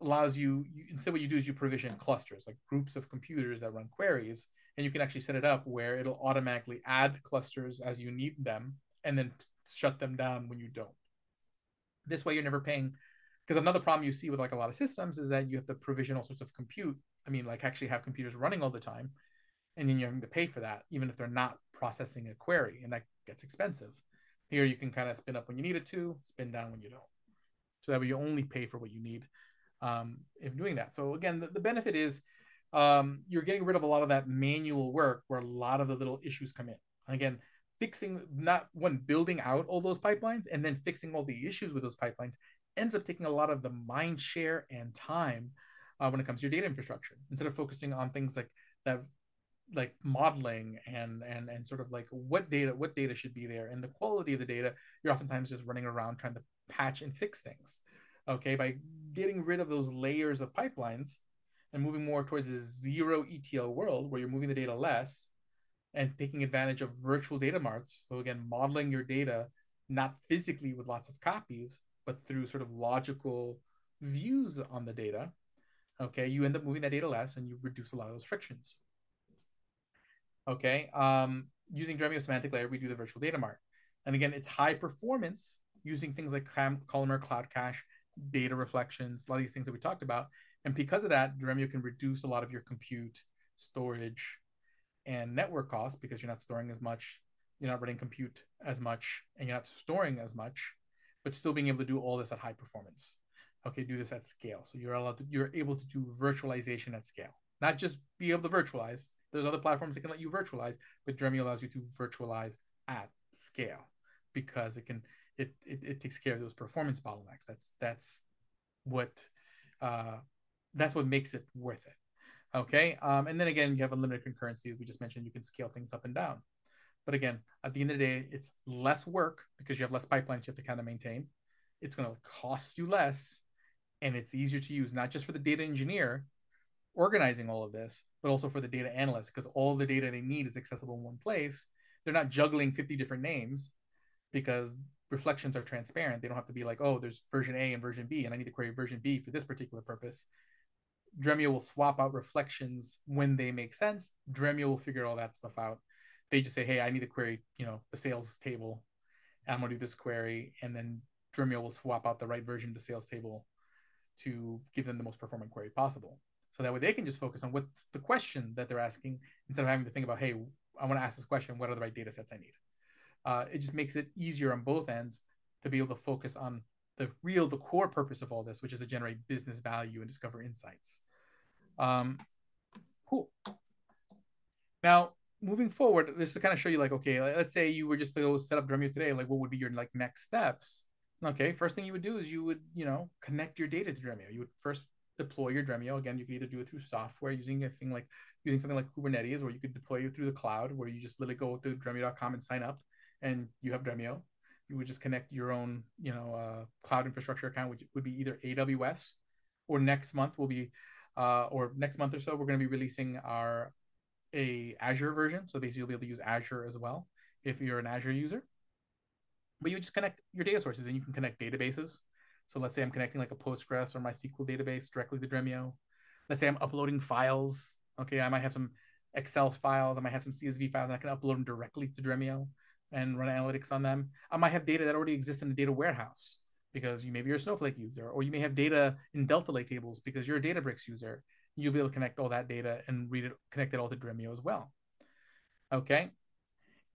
allows you, you, instead what you do is you provision clusters, like groups of computers that run queries, and you can actually set it up where it'll automatically add clusters as you need them and then shut them down when you don't. This way you're never paying because another problem you see with like a lot of systems is that you have to provision all sorts of compute. I mean, like actually have computers running all the time, and then you're having to pay for that, even if they're not processing a query, and that gets expensive. Here you can kind of spin up when you need it to, spin down when you don't. So that way you only pay for what you need um, if doing that. So again, the, the benefit is um, you're getting rid of a lot of that manual work where a lot of the little issues come in. Again, fixing not one building out all those pipelines and then fixing all the issues with those pipelines ends up taking a lot of the mind share and time uh, when it comes to your data infrastructure. Instead of focusing on things like that like modeling and and and sort of like what data what data should be there and the quality of the data you're oftentimes just running around trying to patch and fix things. Okay by getting rid of those layers of pipelines and moving more towards a zero etl world where you're moving the data less and taking advantage of virtual data marts so again modeling your data not physically with lots of copies but through sort of logical views on the data okay you end up moving that data less and you reduce a lot of those frictions Okay. Um, using Dremio Semantic Layer, we do the virtual data mart. And again, it's high performance using things like Columnar Cloud Cache, data reflections, a lot of these things that we talked about. And because of that, Dremio can reduce a lot of your compute, storage, and network costs because you're not storing as much, you're not running compute as much, and you're not storing as much, but still being able to do all this at high performance. Okay, do this at scale. So you're allowed to, you're able to do virtualization at scale, not just be able to virtualize, there's other platforms that can let you virtualize, but Dremio allows you to virtualize at scale because it can it, it, it takes care of those performance bottlenecks. That's that's what uh, that's what makes it worth it. Okay, um, and then again, you have unlimited concurrency. We just mentioned, you can scale things up and down. But again, at the end of the day, it's less work because you have less pipelines you have to kind of maintain. It's going to cost you less, and it's easier to use, not just for the data engineer, organizing all of this, but also for the data analyst, because all the data they need is accessible in one place. They're not juggling 50 different names because reflections are transparent. They don't have to be like, oh, there's version A and version B, and I need to query version B for this particular purpose. Dremio will swap out reflections when they make sense. Dremio will figure all that stuff out. They just say, hey, I need to query, you know, the sales table. And I'm gonna do this query, and then Dremio will swap out the right version of the sales table to give them the most performant query possible so that way they can just focus on what's the question that they're asking instead of having to think about hey i want to ask this question what are the right data sets i need uh, it just makes it easier on both ends to be able to focus on the real, the core purpose of all this, which is to generate business value and discover insights. Um, cool. Now, moving forward, this to kind of show you like, okay, let's say you were just to go set up Dremio today, like what would be your like next steps? Okay, first thing you would do is you would, you know, connect your data to Dremio. You would first deploy your Dremio. Again, you could either do it through software using a thing like using something like Kubernetes, or you could deploy it through the cloud where you just literally go to dremio.com and sign up and you have Dremio. You would just connect your own, you know, uh, cloud infrastructure account, which would be either AWS or next month will be, uh, or next month or so, we're going to be releasing our a Azure version. So basically, you'll be able to use Azure as well if you're an Azure user. But you just connect your data sources and you can connect databases. So let's say I'm connecting like a Postgres or MySQL database directly to Dremio. Let's say I'm uploading files. Okay, I might have some Excel files, I might have some CSV files, and I can upload them directly to Dremio and run analytics on them. I might have data that already exists in the data warehouse because you maybe you're a Snowflake user, or you may have data in Delta Lake tables because you're a Databricks user. You'll be able to connect all that data and read it, connect it all to Dremio as well. Okay.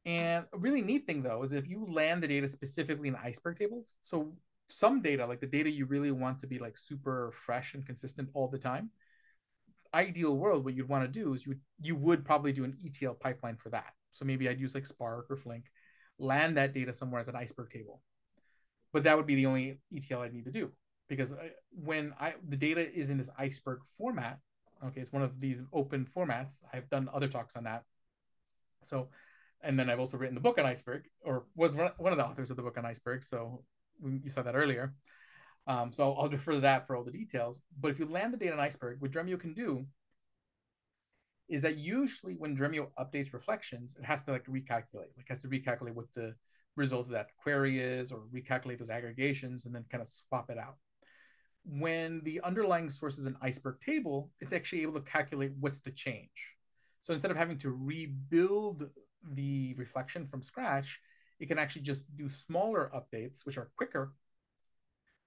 And a really neat thing though is if you land the data specifically in iceberg tables. So some data, like the data you really want to be like super fresh and consistent all the time. Ideal world, what you'd want to do is you you would probably do an ETL pipeline for that. So maybe I'd use like Spark or Flink, land that data somewhere as an iceberg table. But that would be the only ETL I'd need to do because uh, when I the data is in this iceberg format, okay, it's one of these open formats. I've done other talks on that. So, and then I've also written the book on iceberg, or was one of the authors of the book on iceberg. So you saw that earlier. Um, so I'll defer to that for all the details. But if you land the data on Iceberg, what Dremio can do is that usually when Dremio updates reflections, it has to like recalculate, like has to recalculate what the result of that query is, or recalculate those aggregations, and then kind of swap it out. When the underlying source is an Iceberg table, it's actually able to calculate what's the change. So instead of having to rebuild the reflection from scratch, it can actually just do smaller updates, which are quicker.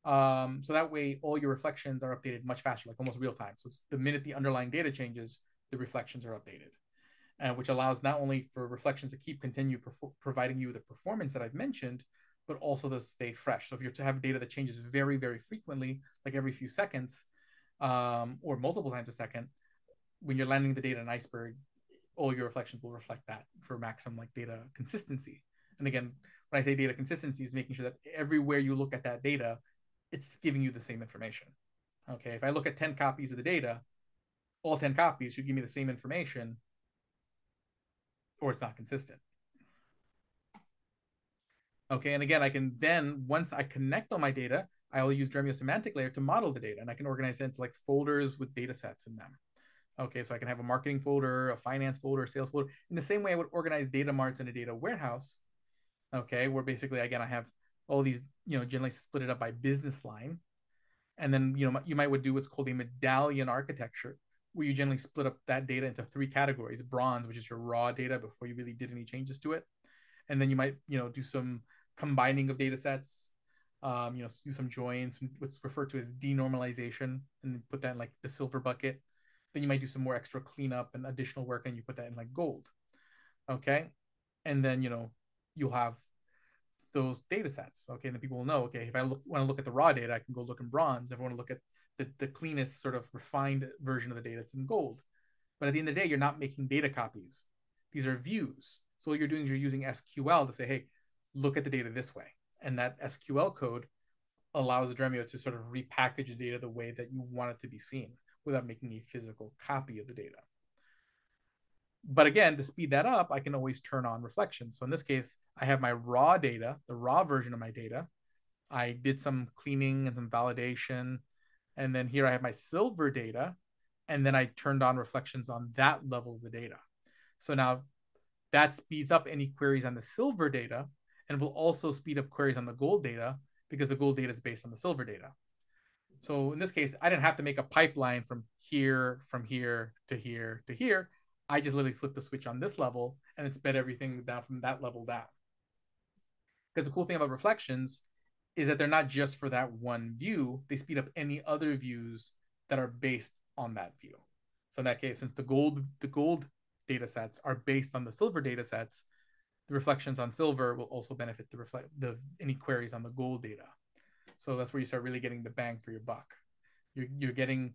Um, so that way, all your reflections are updated much faster, like almost real time. So the minute the underlying data changes, the reflections are updated, and which allows not only for reflections to keep continue providing you the performance that I've mentioned, but also to stay fresh. So if you're to have data that changes very, very frequently, like every few seconds, um, or multiple times a second, when you're landing the data in Iceberg, all your reflections will reflect that for maximum like data consistency. And again, when I say data consistency, is making sure that everywhere you look at that data, it's giving you the same information. Okay, if I look at 10 copies of the data, all 10 copies should give me the same information, or it's not consistent. Okay, and again, I can then, once I connect all my data, I'll use Dremio semantic layer to model the data, and I can organize it into like folders with data sets in them. Okay, so I can have a marketing folder, a finance folder, a sales folder. In the same way I would organize data marts in a data warehouse, okay where basically again i have all these you know generally split it up by business line and then you know you might would do what's called a medallion architecture where you generally split up that data into three categories bronze which is your raw data before you really did any changes to it. And then you might you know do some combining of data sets um, you know do some joins what's referred to as denormalization and put that in like the silver bucket. Then you might do some more extra cleanup and additional work and you put that in like gold. Okay? And then you know you'll have those data sets. Okay, and then people will know, okay, if I look, want to look at the raw data, I can go look in bronze. If I want to look at the, the cleanest sort of refined version of the data, it's in gold. But at the end of the day, you're not making data copies. These are views. So what you're doing is you're using SQL to say, hey, look at the data this way. And that SQL code allows Dremio to sort of repackage the data the way that you want it to be seen without making a physical copy of the data but again, to speed that up, I can always turn on reflection. So in this case, I have my raw data, the raw version of my data. I did some cleaning and some validation. And then here I have my silver data. And then I turned on reflections on that level of the data. So now that speeds up any queries on the silver data and will also speed up queries on the gold data because the gold data is based on the silver data. So in this case, I didn't have to make a pipeline from here, from here to here to here. I just literally flip the switch on this level and it sped everything down from that level down. Because the cool thing about reflections is that they're not just for that one view, they speed up any other views that are based on that view. So in that case, since the gold the gold data sets are based on the silver data sets, the reflections on silver will also benefit the reflect the any queries on the gold data. So that's where you start really getting the bang for your buck. You're you're getting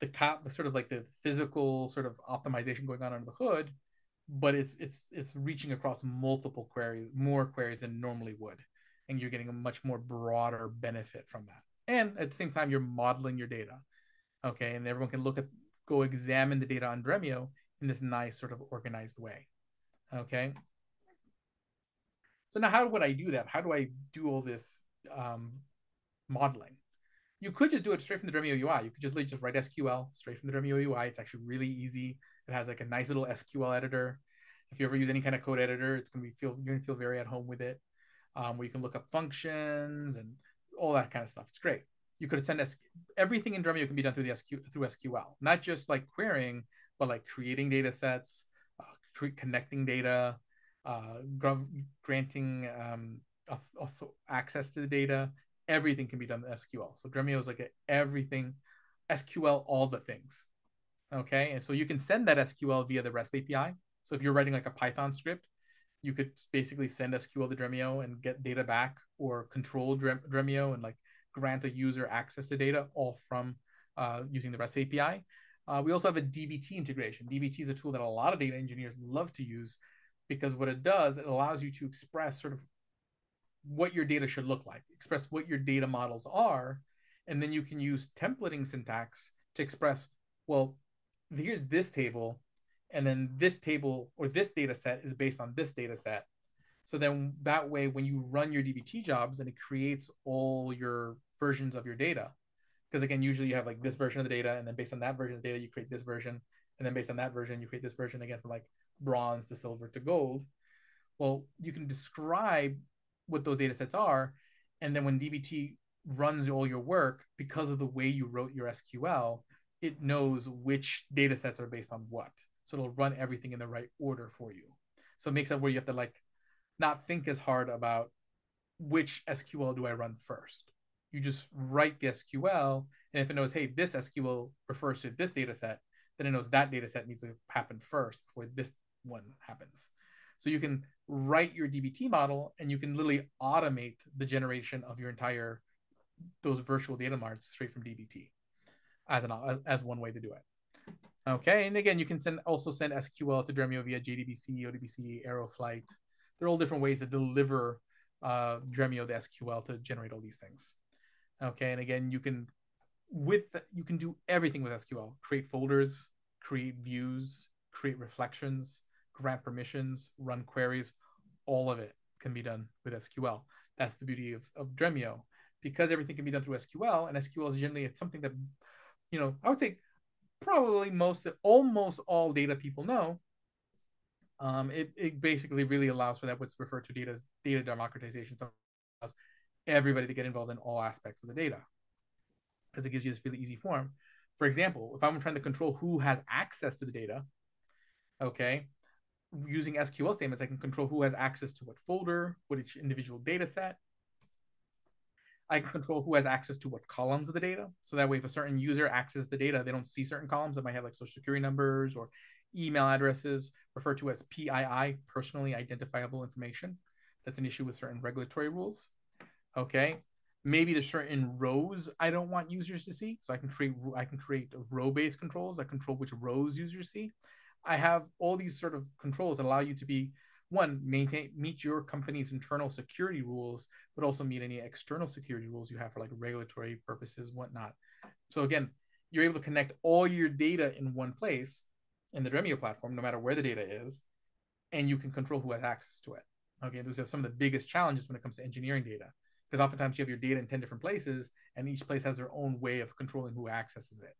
the cap, the sort of like the physical sort of optimization going on under the hood, but it's it's it's reaching across multiple queries, more queries than normally would, and you're getting a much more broader benefit from that. And at the same time, you're modeling your data, okay, and everyone can look at go examine the data on Dremio in this nice sort of organized way, okay. So now, how would I do that? How do I do all this um, modeling? You could just do it straight from the Dremio UI. You could just just write SQL straight from the Dremio UI. It's actually really easy. It has like a nice little SQL editor. If you ever use any kind of code editor, it's gonna be feel you're gonna feel very at home with it. Um, where you can look up functions and all that kind of stuff. It's great. You could send S- everything in Dremio can be done through the SQ through SQL, not just like querying, but like creating data sets, uh, cre- connecting data, uh, granting um, access to the data, everything can be done in SQL. So Dremio is like a, everything, SQL, all the things. Okay. And so you can send that SQL via the REST API. So if you're writing like a Python script, you could basically send SQL to Dremio and get data back or control Dremio and like grant a user access to data all from uh, using the REST API. Uh, we also have a DBT integration. DBT is a tool that a lot of data engineers love to use because what it does, it allows you to express sort of what your data should look like, express what your data models are, and then you can use templating syntax to express, well, here's this table, and then this table or this data set is based on this data set. So then that way, when you run your DBT jobs, then it creates all your versions of your data. Because again, usually you have like this version of the data, and then based on that version of the data, you create this version, and then based on that version, you create this version again from like bronze to silver to gold. Well, you can describe what those data sets are. And then when DBT runs all your work, because of the way you wrote your SQL, it knows which data sets are based on what. So it'll run everything in the right order for you. So it makes it where you have to like not think as hard about which SQL do I run first. You just write the SQL, and if it knows, hey, this SQL refers to this data set, then it knows that data set needs to happen first before this one happens. So you can write your DBT model and you can literally automate the generation of your entire those virtual data marts straight from DBT as an as one way to do it. Okay, and again, you can send also send SQL to Dremio via JDBC, ODBC, Arrow Flight. There are all different ways to deliver uh, Dremio the SQL to generate all these things. Okay, and again, you can with you can do everything with SQL: create folders, create views, create reflections, grant permissions, run queries, all of it can be done with SQL. That's the beauty of, of Dremio. Because everything can be done through SQL, and SQL is generally something that, you know, I would say probably most, almost all data people know. Um, it, it basically really allows for that what's referred to data as data democratization. So allows everybody to get involved in all aspects of the data because it gives you this really easy form. For example, if I'm trying to control who has access to the data, okay, using SQL statements, I can control who has access to what folder, what each individual data set. I can control who has access to what columns of the data. So that way, if a certain user accesses the data, they don't see certain columns that might have like social security numbers or email addresses, referred to as PII, personally identifiable information. That's an issue with certain regulatory rules. Okay. Maybe there's certain rows I don't want users to see. So I can create I can create row-based controls. I control which rows users see. I have all these sort of controls that allow you to be one maintain meet your company's internal security rules, but also meet any external security rules you have for like regulatory purposes, whatnot. So again, you're able to connect all your data in one place in the Dremio platform, no matter where the data is, and you can control who has access to it. Okay, those are some of the biggest challenges when it comes to engineering data, because oftentimes you have your data in 10 different places, and each place has their own way of controlling who accesses it.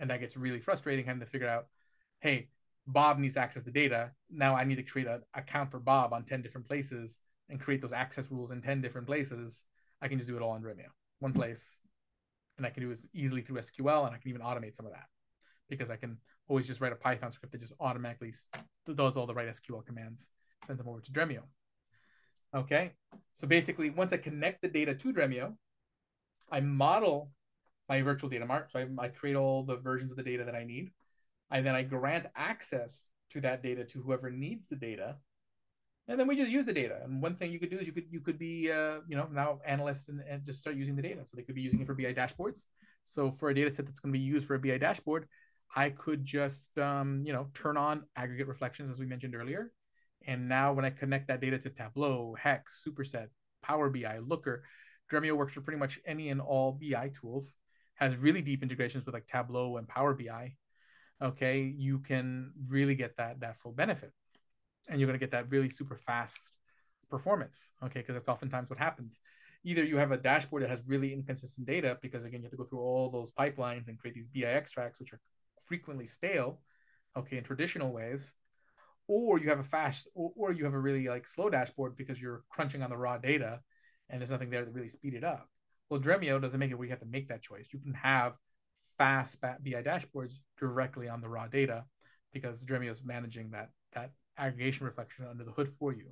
And that gets really frustrating having to figure out, hey, Bob needs to access the data. Now I need to create an account for Bob on 10 different places and create those access rules in 10 different places. I can just do it all in Dremio, one place. And I can do it easily through SQL and I can even automate some of that because I can always just write a Python script that just automatically does all the right SQL commands, sends them over to Dremio. Okay, so basically, once I connect the data to Dremio, I model my virtual data mart. So I, I create all the versions of the data that I need and then I grant access to that data to whoever needs the data. and then we just use the data. And one thing you could do is you could you could be uh, you know now analysts and, and just start using the data. So they could be using it for BI dashboards. So for a data set that's going to be used for a BI dashboard, I could just um, you know turn on aggregate reflections as we mentioned earlier, and now when I connect that data to Tableau, Hex, Superset, Power BI, Looker, Dremio works for pretty much any and all BI tools. Has really deep integrations with like Tableau and Power BI. Okay, you can really get that that full benefit and you're going to get that really super fast performance. Okay, because that's oftentimes what happens. Either you have a dashboard that has really inconsistent data because again you have to go through all those pipelines and create these BI extracts which are frequently stale, okay, in traditional ways, or you have a fast or, or you have a really like slow dashboard because you're crunching on the raw data and there's nothing there to really speed it up. Well, Dremio doesn't make it where you have to make that choice. You can have fast BI dashboards directly on the raw data because Dremio is managing that that aggregation reflection under the hood for you.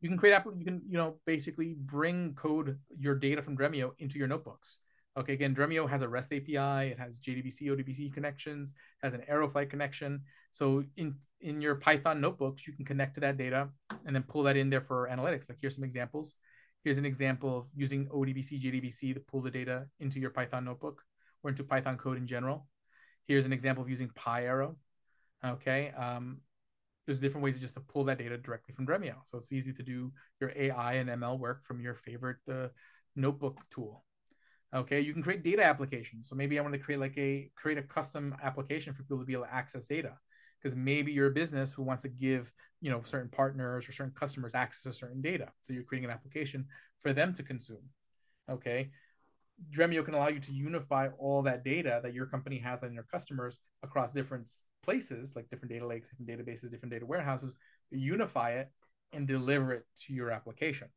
You can create app. You can you know basically bring code your data from Dremio into your notebooks. Okay, again, Dremio has a REST API. It has JDBC, ODBC connections. Has an Arrow Flight connection. So in in your Python notebooks, you can connect to that data and then pull that in there for analytics. Like here's some examples. Here's an example of using ODBC, JDBC to pull the data into your Python notebook or into Python code in general. Here's an example of using PyArrow Okay. Um, there's different ways just to pull that data directly from Dremio. So it's easy to do your AI and ML work from your favorite uh, notebook tool. Okay, you can create data applications. So maybe I want to create like a create a custom application for people to be able to access data. Because maybe you're a business who wants to give you know certain partners or certain customers access to certain data. So you're creating an application for them to consume. Okay. Dremio can allow you to unify all that data that your company has on your customers across different places, like different data lakes, different databases, different data warehouses, unify it and deliver it to your application.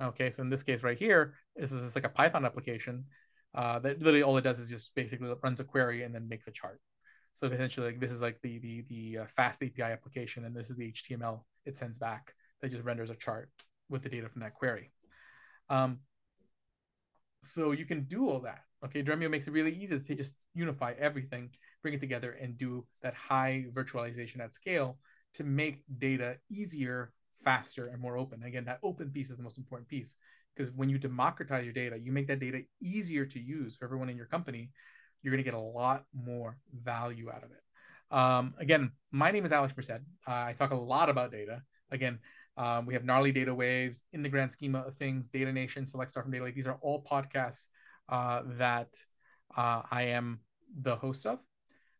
Okay, so in this case right here, this is just like a Python application uh, that literally all it does is just basically runs a query and then makes a chart. So essentially, like, this is like the the the uh, FastAPI application, and this is the HTML it sends back that just renders a chart with the data from that query. Um, so you can do all that. Okay, Dremio makes it really easy to just unify everything, bring it together, and do that high virtualization at scale to make data easier, faster, and more open. Again, that open piece is the most important piece because when you democratize your data, you make that data easier to use for everyone in your company. You're going to get a lot more value out of it. Um, again, my name is Alex Merced. Uh, I talk a lot about data. Again, um, we have gnarly data waves in the grand schema of things, Data Nation, Select Star from Data Lake. These are all podcasts uh, that uh, I am the host of.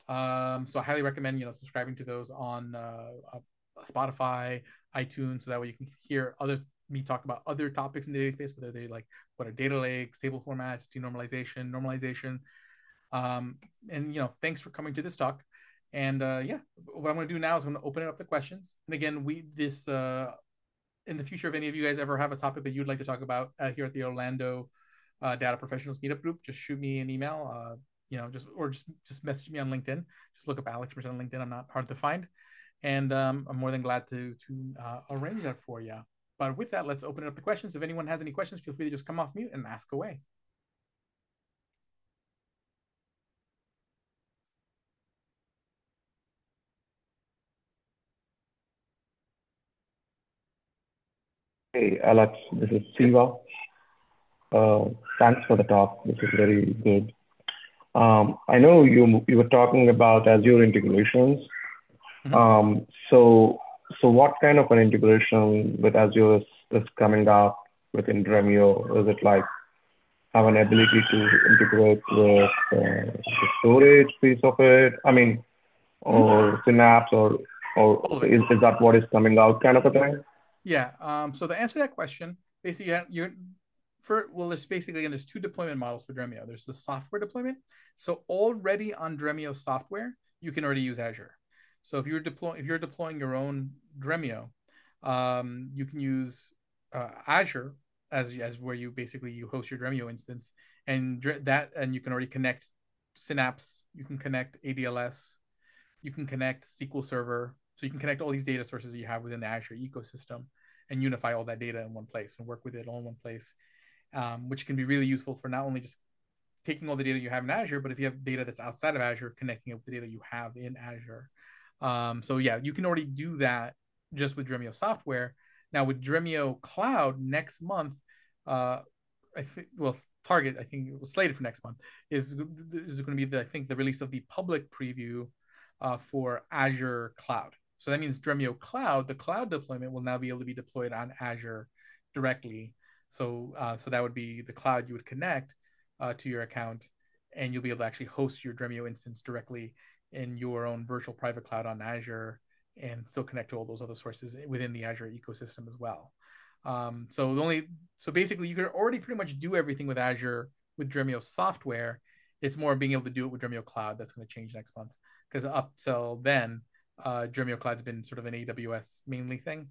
Um, so I highly recommend you know subscribing to those on uh, uh, Spotify, iTunes, so that way you can hear other me talk about other topics in the data space, whether they like what are data lakes, table formats, denormalization, normalization. Um, and you know, thanks for coming to this talk. And uh, yeah, what I'm going to do now is I'm going to open it up to questions. And again, we this uh, in the future, if any of you guys ever have a topic that you'd like to talk about uh, here at the Orlando uh, Data Professionals Meetup Group, just shoot me an email. Uh, you know, just or just just message me on LinkedIn. Just look up Alex Merced on LinkedIn. I'm not hard to find, and um, I'm more than glad to to uh, arrange that for you. But with that, let's open it up to questions. If anyone has any questions, feel free to just come off mute and ask away.
Hey, Alex, this is Siva. Uh, thanks for the talk. This is very good. Um, I know you you were talking about Azure integrations. Mm-hmm. Um, so so what kind of an integration with Azure is, is coming up within Dremio? Is it like have an ability to integrate with uh, the storage piece of it? I mean, or mm-hmm. Synapse, or or is, is that what is coming out kind of a thing?
Yeah. Um, so to answer that question, basically, you're for well, there's basically again, there's two deployment models for Dremio. There's the software deployment. So already on Dremio software, you can already use Azure. So if you're deploying if you're deploying your own Dremio, um, you can use uh, Azure as as where you basically you host your Dremio instance, and that and you can already connect Synapse. You can connect ADLS. You can connect SQL Server. So you can connect all these data sources that you have within the Azure ecosystem and unify all that data in one place and work with it all in one place, um, which can be really useful for not only just taking all the data you have in Azure, but if you have data that's outside of Azure, connecting it with the data you have in Azure. Um, so yeah, you can already do that just with Dremio software. Now with Dremio Cloud next month, uh, I think well target I think it was slated for next month is is going to be the I think the release of the public preview uh, for Azure Cloud. So that means Dremio Cloud, the cloud deployment will now be able to be deployed on Azure directly. So uh, so that would be the cloud you would connect uh, to your account, and you'll be able to actually host your Dremio instance directly in your own virtual private cloud on Azure, and still connect to all those other sources within the Azure ecosystem as well. Um, so the only so basically you can already pretty much do everything with Azure with Dremio software. It's more being able to do it with Dremio Cloud that's going to change next month because up till then, uh, Dremio Cloud's been sort of an AWS mainly thing.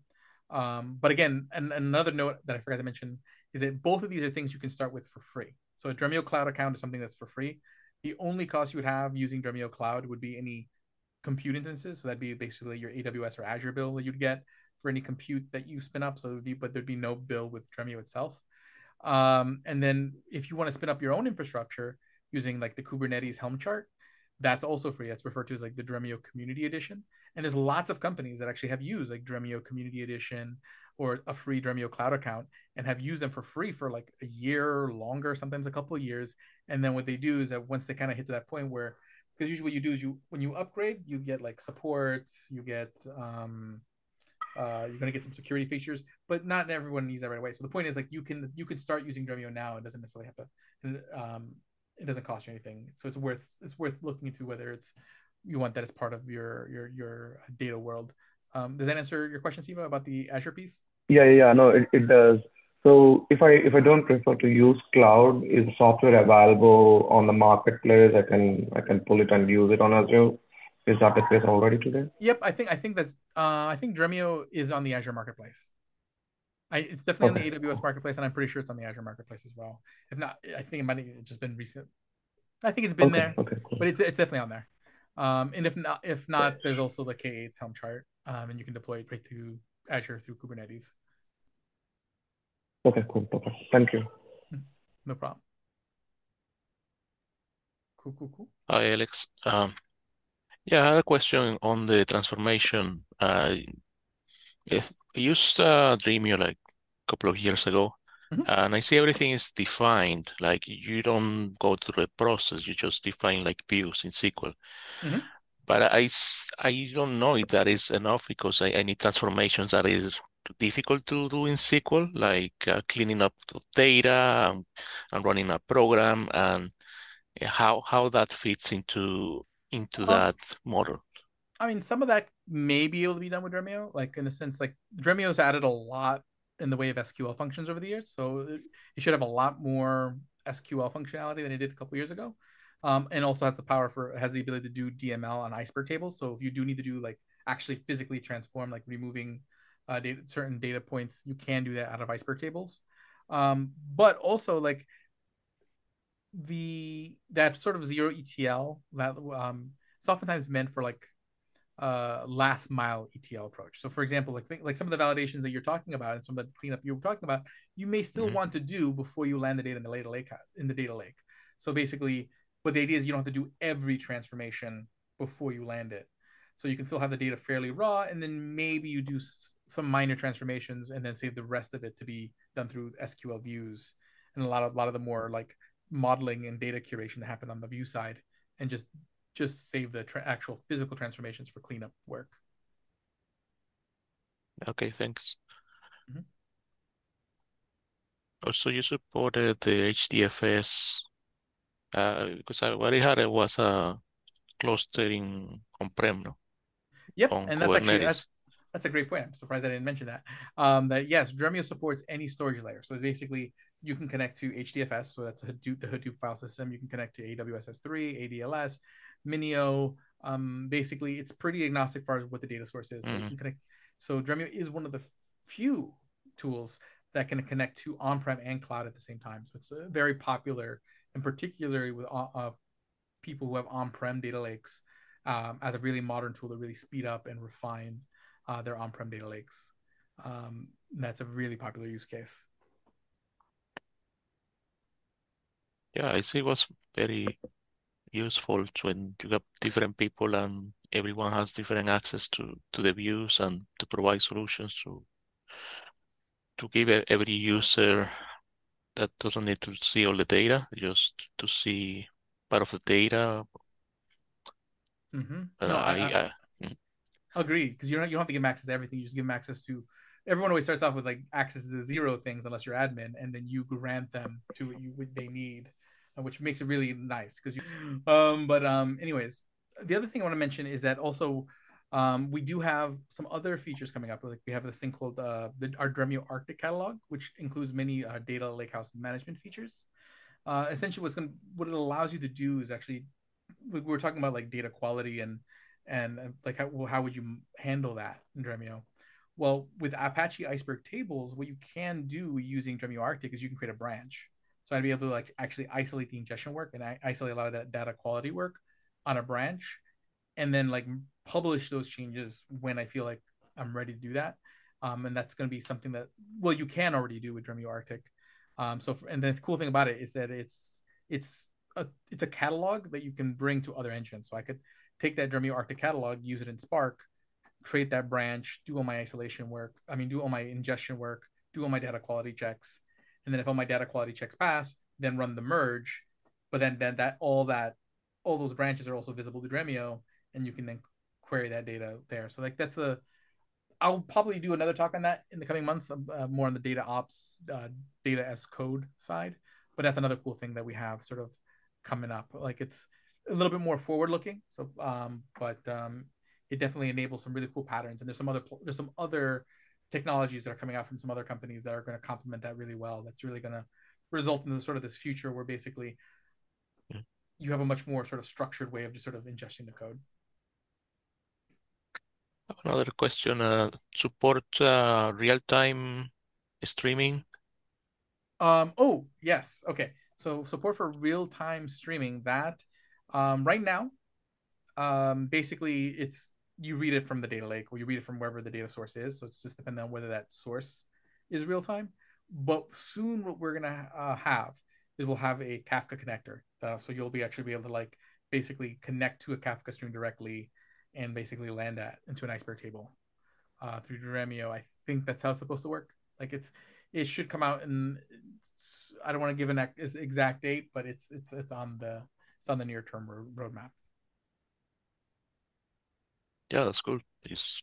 Um, but again, and, and, another note that I forgot to mention is that both of these are things you can start with for free. So a Dremio Cloud account is something that's for free. The only cost you would have using Dremio Cloud would be any compute instances. So that'd be basically your AWS or Azure bill that you'd get for any compute that you spin up. So it would be, but there'd be no bill with Dremio itself. Um, and then if you want to spin up your own infrastructure using like the Kubernetes Helm chart, that's also free. That's referred to as like the Dremio Community Edition. And there's lots of companies that actually have used like Dremio Community Edition or a free Dremio Cloud account and have used them for free for like a year longer, sometimes a couple of years. And then what they do is that once they kind of hit to that point where, because usually what you do is you when you upgrade, you get like support, you get um, uh, you're going to get some security features, but not everyone needs that right away. So the point is like you can you can start using Dremio now. It doesn't necessarily have to. Um, it doesn't cost you anything, so it's worth it's worth looking into whether it's you want that as part of your your your data world. Um, does that answer your question, Siva, about the Azure piece?
Yeah, yeah, no, it, it does. So if I if I don't prefer to use cloud, is software available on the marketplace? I can I can pull it and use it on Azure. Is that the case already today?
Yep, I think I think that's uh, I think Dremio is on the Azure marketplace. I, it's definitely okay. on the AWS marketplace, and I'm pretty sure it's on the Azure marketplace as well. If not, I think it might have just been recent. I think it's been
okay,
there,
okay, cool.
but it's it's definitely on there. Um, and if not, if not, there's also the K8 Helm chart, um, and you can deploy it right through Azure through Kubernetes.
Okay, cool, perfect. Thank you.
Hmm, no problem. Cool, cool, cool.
Hi, Alex. Um, yeah, I had a question on the transformation. Uh, if I used uh, Dremio like a couple of years ago, mm-hmm. and I see everything is defined. Like you don't go through the process; you just define like views in SQL. Mm-hmm. But I, I don't know if that is enough because I, I need transformations that is difficult to do in SQL, like uh, cleaning up data and, and, running a program, and how how that fits into into um, that model.
I mean, some of that may be able to be done with Dremio, like in a sense, like Dremio's added a lot in the way of SQL functions over the years, so it, should have a lot more SQL functionality than it did a couple years ago. Um, and also has the power for has the ability to do DML on iceberg tables. So if you do need to do like actually physically transform, like removing uh, data, certain data points, you can do that out of iceberg tables. Um, but also like the that sort of zero ETL that um, it's oftentimes meant for like uh, last mile ETL approach. So, for example, like like some of the validations that you're talking about and some of the cleanup you were talking about, you may still mm-hmm. want to do before you land the data in the data lake in the data lake. So basically, but the idea is you don't have to do every transformation before you land it. So you can still have the data fairly raw, and then maybe you do s- some minor transformations, and then save the rest of it to be done through SQL views, and a lot of a lot of the more like modeling and data curation that happen on the view side, and just just save the tra- actual physical transformations for cleanup work.
Okay, thanks. Mm-hmm. Also, you supported the HDFS uh, because I, what I had was a clustering on-prem, no?
Yep, on and that's actually that's, that's a great point. I'm surprised I didn't mention that. Um, that yes, Dremio supports any storage layer. So it's basically you can connect to HDFS, so that's Hadoop, the Hadoop file system. You can connect to AWS S3, ADLS, Minio. Um, basically, it's pretty agnostic as far as what the data source is. So mm-hmm. connect. So Dremio is one of the few tools that can connect to on-prem and cloud at the same time. So it's uh, very popular, and particularly with uh, uh, people who have on-prem data lakes um, as a really modern tool to really speed up and refine uh, their on-prem data lakes. Um, that's a really popular use case.
Yeah, I see was very useful when you have different people and everyone has different access to, to the views and to provide solutions to to give every user that doesn't need to see all the data, just to see part of the data.
Mm-hmm. no, I, I, I agree because you don't you don't have to give them access to everything. You just give them access to. Everyone always starts off with like access to the zero things unless you're admin, and then you grant them to what you what they need, which makes it really nice because you. Um, but um, anyways, the other thing I want to mention is that also um, we do have some other features coming up. Like we have this thing called uh, the our Dremio Arctic catalog, which includes many uh, data lakehouse management features. Uh, essentially, what's going what it allows you to do is actually we were talking about like data quality and and like how, well, how would you handle that in Dremio? Well, with Apache Iceberg tables, what you can do using Dremio Arctic is you can create a branch. So I'd be able to like actually isolate the ingestion work and isolate a lot of that data quality work on a branch, and then like publish those changes when I feel like I'm ready to do that. Um, and that's going to be something that well you can already do with Dremio Arctic. Um, so for, and the cool thing about it is that it's it's a it's a catalog that you can bring to other engines. So I could take that Dremio Arctic catalog, use it in Spark, create that branch, do all my isolation work. I mean, do all my ingestion work, do all my data quality checks, and then if all my data quality checks pass, then run the merge. But then then that all that all those branches are also visible to Dremio, and you can then query that data there. So like that's a I'll probably do another talk on that in the coming months, uh, more on the data ops, uh, data as code side. But that's another cool thing that we have sort of coming up. Like it's a little bit more forward looking. So, um, but um, it definitely enables some really cool patterns. And there's some other there's some other technologies that are coming out from some other companies that are going to complement that really well. That's really going to result in the sort of this future where basically you have a much more sort of structured way of just sort of ingesting the code.
Another question, uh, support uh, real-time streaming?
Um, oh, yes. Okay. So support for real-time streaming that um, right now, um, basically it's you read it from the data lake or you read it from wherever the data source is. So it's just depending on whether that source is real time. But soon what we're gonna uh, have is we'll have a Kafka connector. Uh, so you'll be actually be able to like basically connect to a Kafka stream directly and basically land that into an iceberg table uh, through Dremio. I think that's how it's supposed to work. Like it's it should come out and I don't want to give an exact date, but it's it's it's on the it's on the near term roadmap.
Yeah, that's cool. It's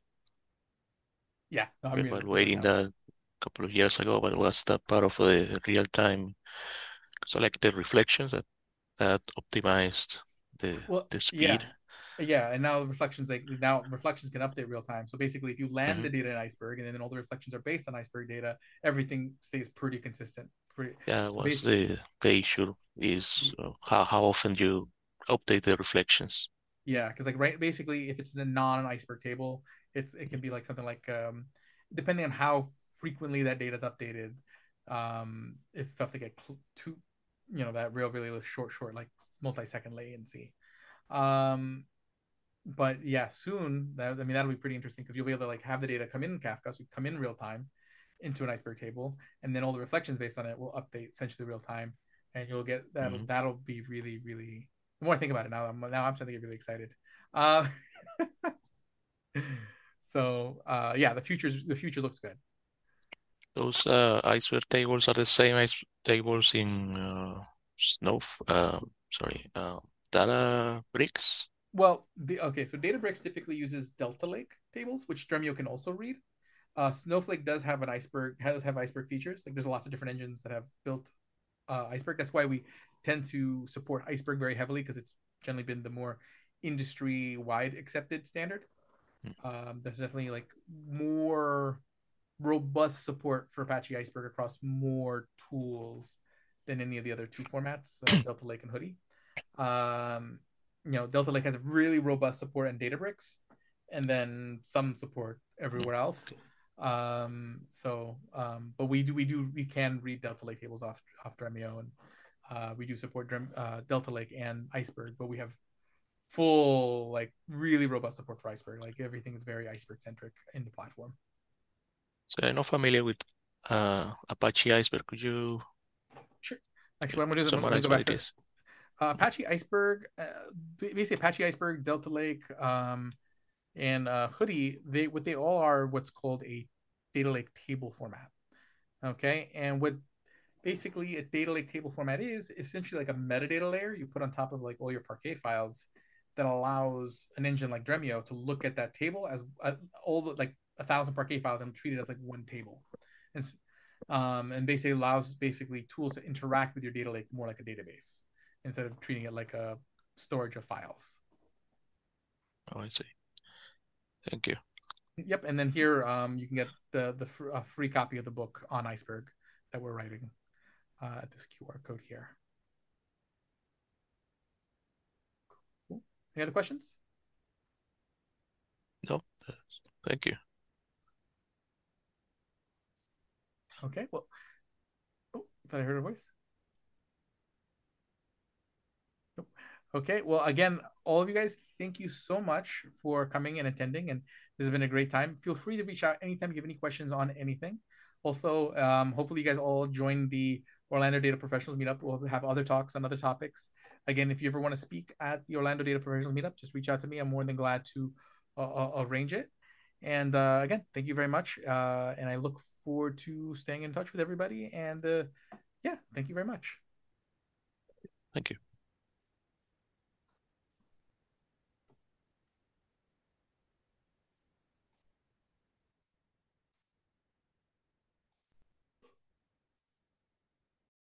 yeah,
no, we were waiting that a couple of years ago, but it was that part of the real time selected reflections that that optimized the well, the speed.
Yeah yeah, and now reflections like now reflections can update real time. So basically, if you land mm-hmm. the data in Iceberg and then all the reflections are based on Iceberg data, everything stays pretty consistent. Pretty,
yeah, so what's the the issue is uh, how how often you update the reflections.
Yeah, because like right, basically, if it's a non-iceberg table, it's it can be like something like um, depending on how frequently that data is updated, um, it's tough to get cl- to you know that real really short short like multi-second latency. Um, but yeah, soon that I mean that'll be pretty interesting because you'll be able to like have the data come in, in Kafka, so come in real time into an iceberg table, and then all the reflections based on it will update essentially real time, and you'll get that. Mm-hmm. That'll be really, really. The more I think about it now, I'm, now I'm starting to get really excited. Uh, so uh, yeah, the future's the future looks good.
Those uh, iceberg tables are the same ice tables in uh, Snow. Uh, sorry, uh, Databricks.
Well, the okay, so Databricks typically uses Delta Lake tables, which Dremio can also read. Uh, Snowflake does have an iceberg, has have iceberg features. Like there's lots of different engines that have built uh, iceberg. That's why we tend to support iceberg very heavily because it's generally been the more industry-wide accepted standard. Hmm. Um, there's definitely like more robust support for Apache Iceberg across more tools than any of the other two formats, uh, Delta Lake and Hudi Um, you know delta lake has really robust support in databricks and then some support everywhere else um so um but we do we do we can read delta lake tables off off dremio and uh we do support uh, delta lake and iceberg but we have full like really robust support for iceberg. Like everything is very iceberg centric in the platform.
So i'm not familiar with uh apache iceberg. Could you
sure. Actually what i'm gonna do is i'm gonna go back to, uh, Apache Iceberg, uh, basically Apache Iceberg, Delta Lake, um, and uh, Hudi, they what they all are what's called a data lake table format. Okay, and what basically a data lake table format is essentially like a metadata layer you put on top of like all your Parquet files that allows an engine like Dremio to look at that table as uh, all the like a thousand Parquet files and treat it as like one table, and um, and basically allows basically tools to interact with your data lake more like a database instead of treating it like a storage of files.
Oh, I see. Thank you.
Yep, and then here um, you can get the the fr- a free copy of the book on Iceberg that we're writing uh, at this QR code here. Cool. Any other questions?
No, thank you.
Okay, well, oh, thought I heard a voice. Nope. Okay, well, again, all of you guys, thank you so much for coming and attending, and this has been a great time. Feel free to reach out anytime you have any questions on anything. Also, um, hopefully, you guys all join the Orlando Data Professionals Meetup. We'll have other talks on other topics. Again, if you ever want to speak at the Orlando Data Professionals Meetup, just reach out to me. I'm more than glad to uh, uh arrange it. And uh, again, thank you very much. Uh, and I look forward to staying in touch with everybody. And uh, yeah, thank you very much.
Thank you.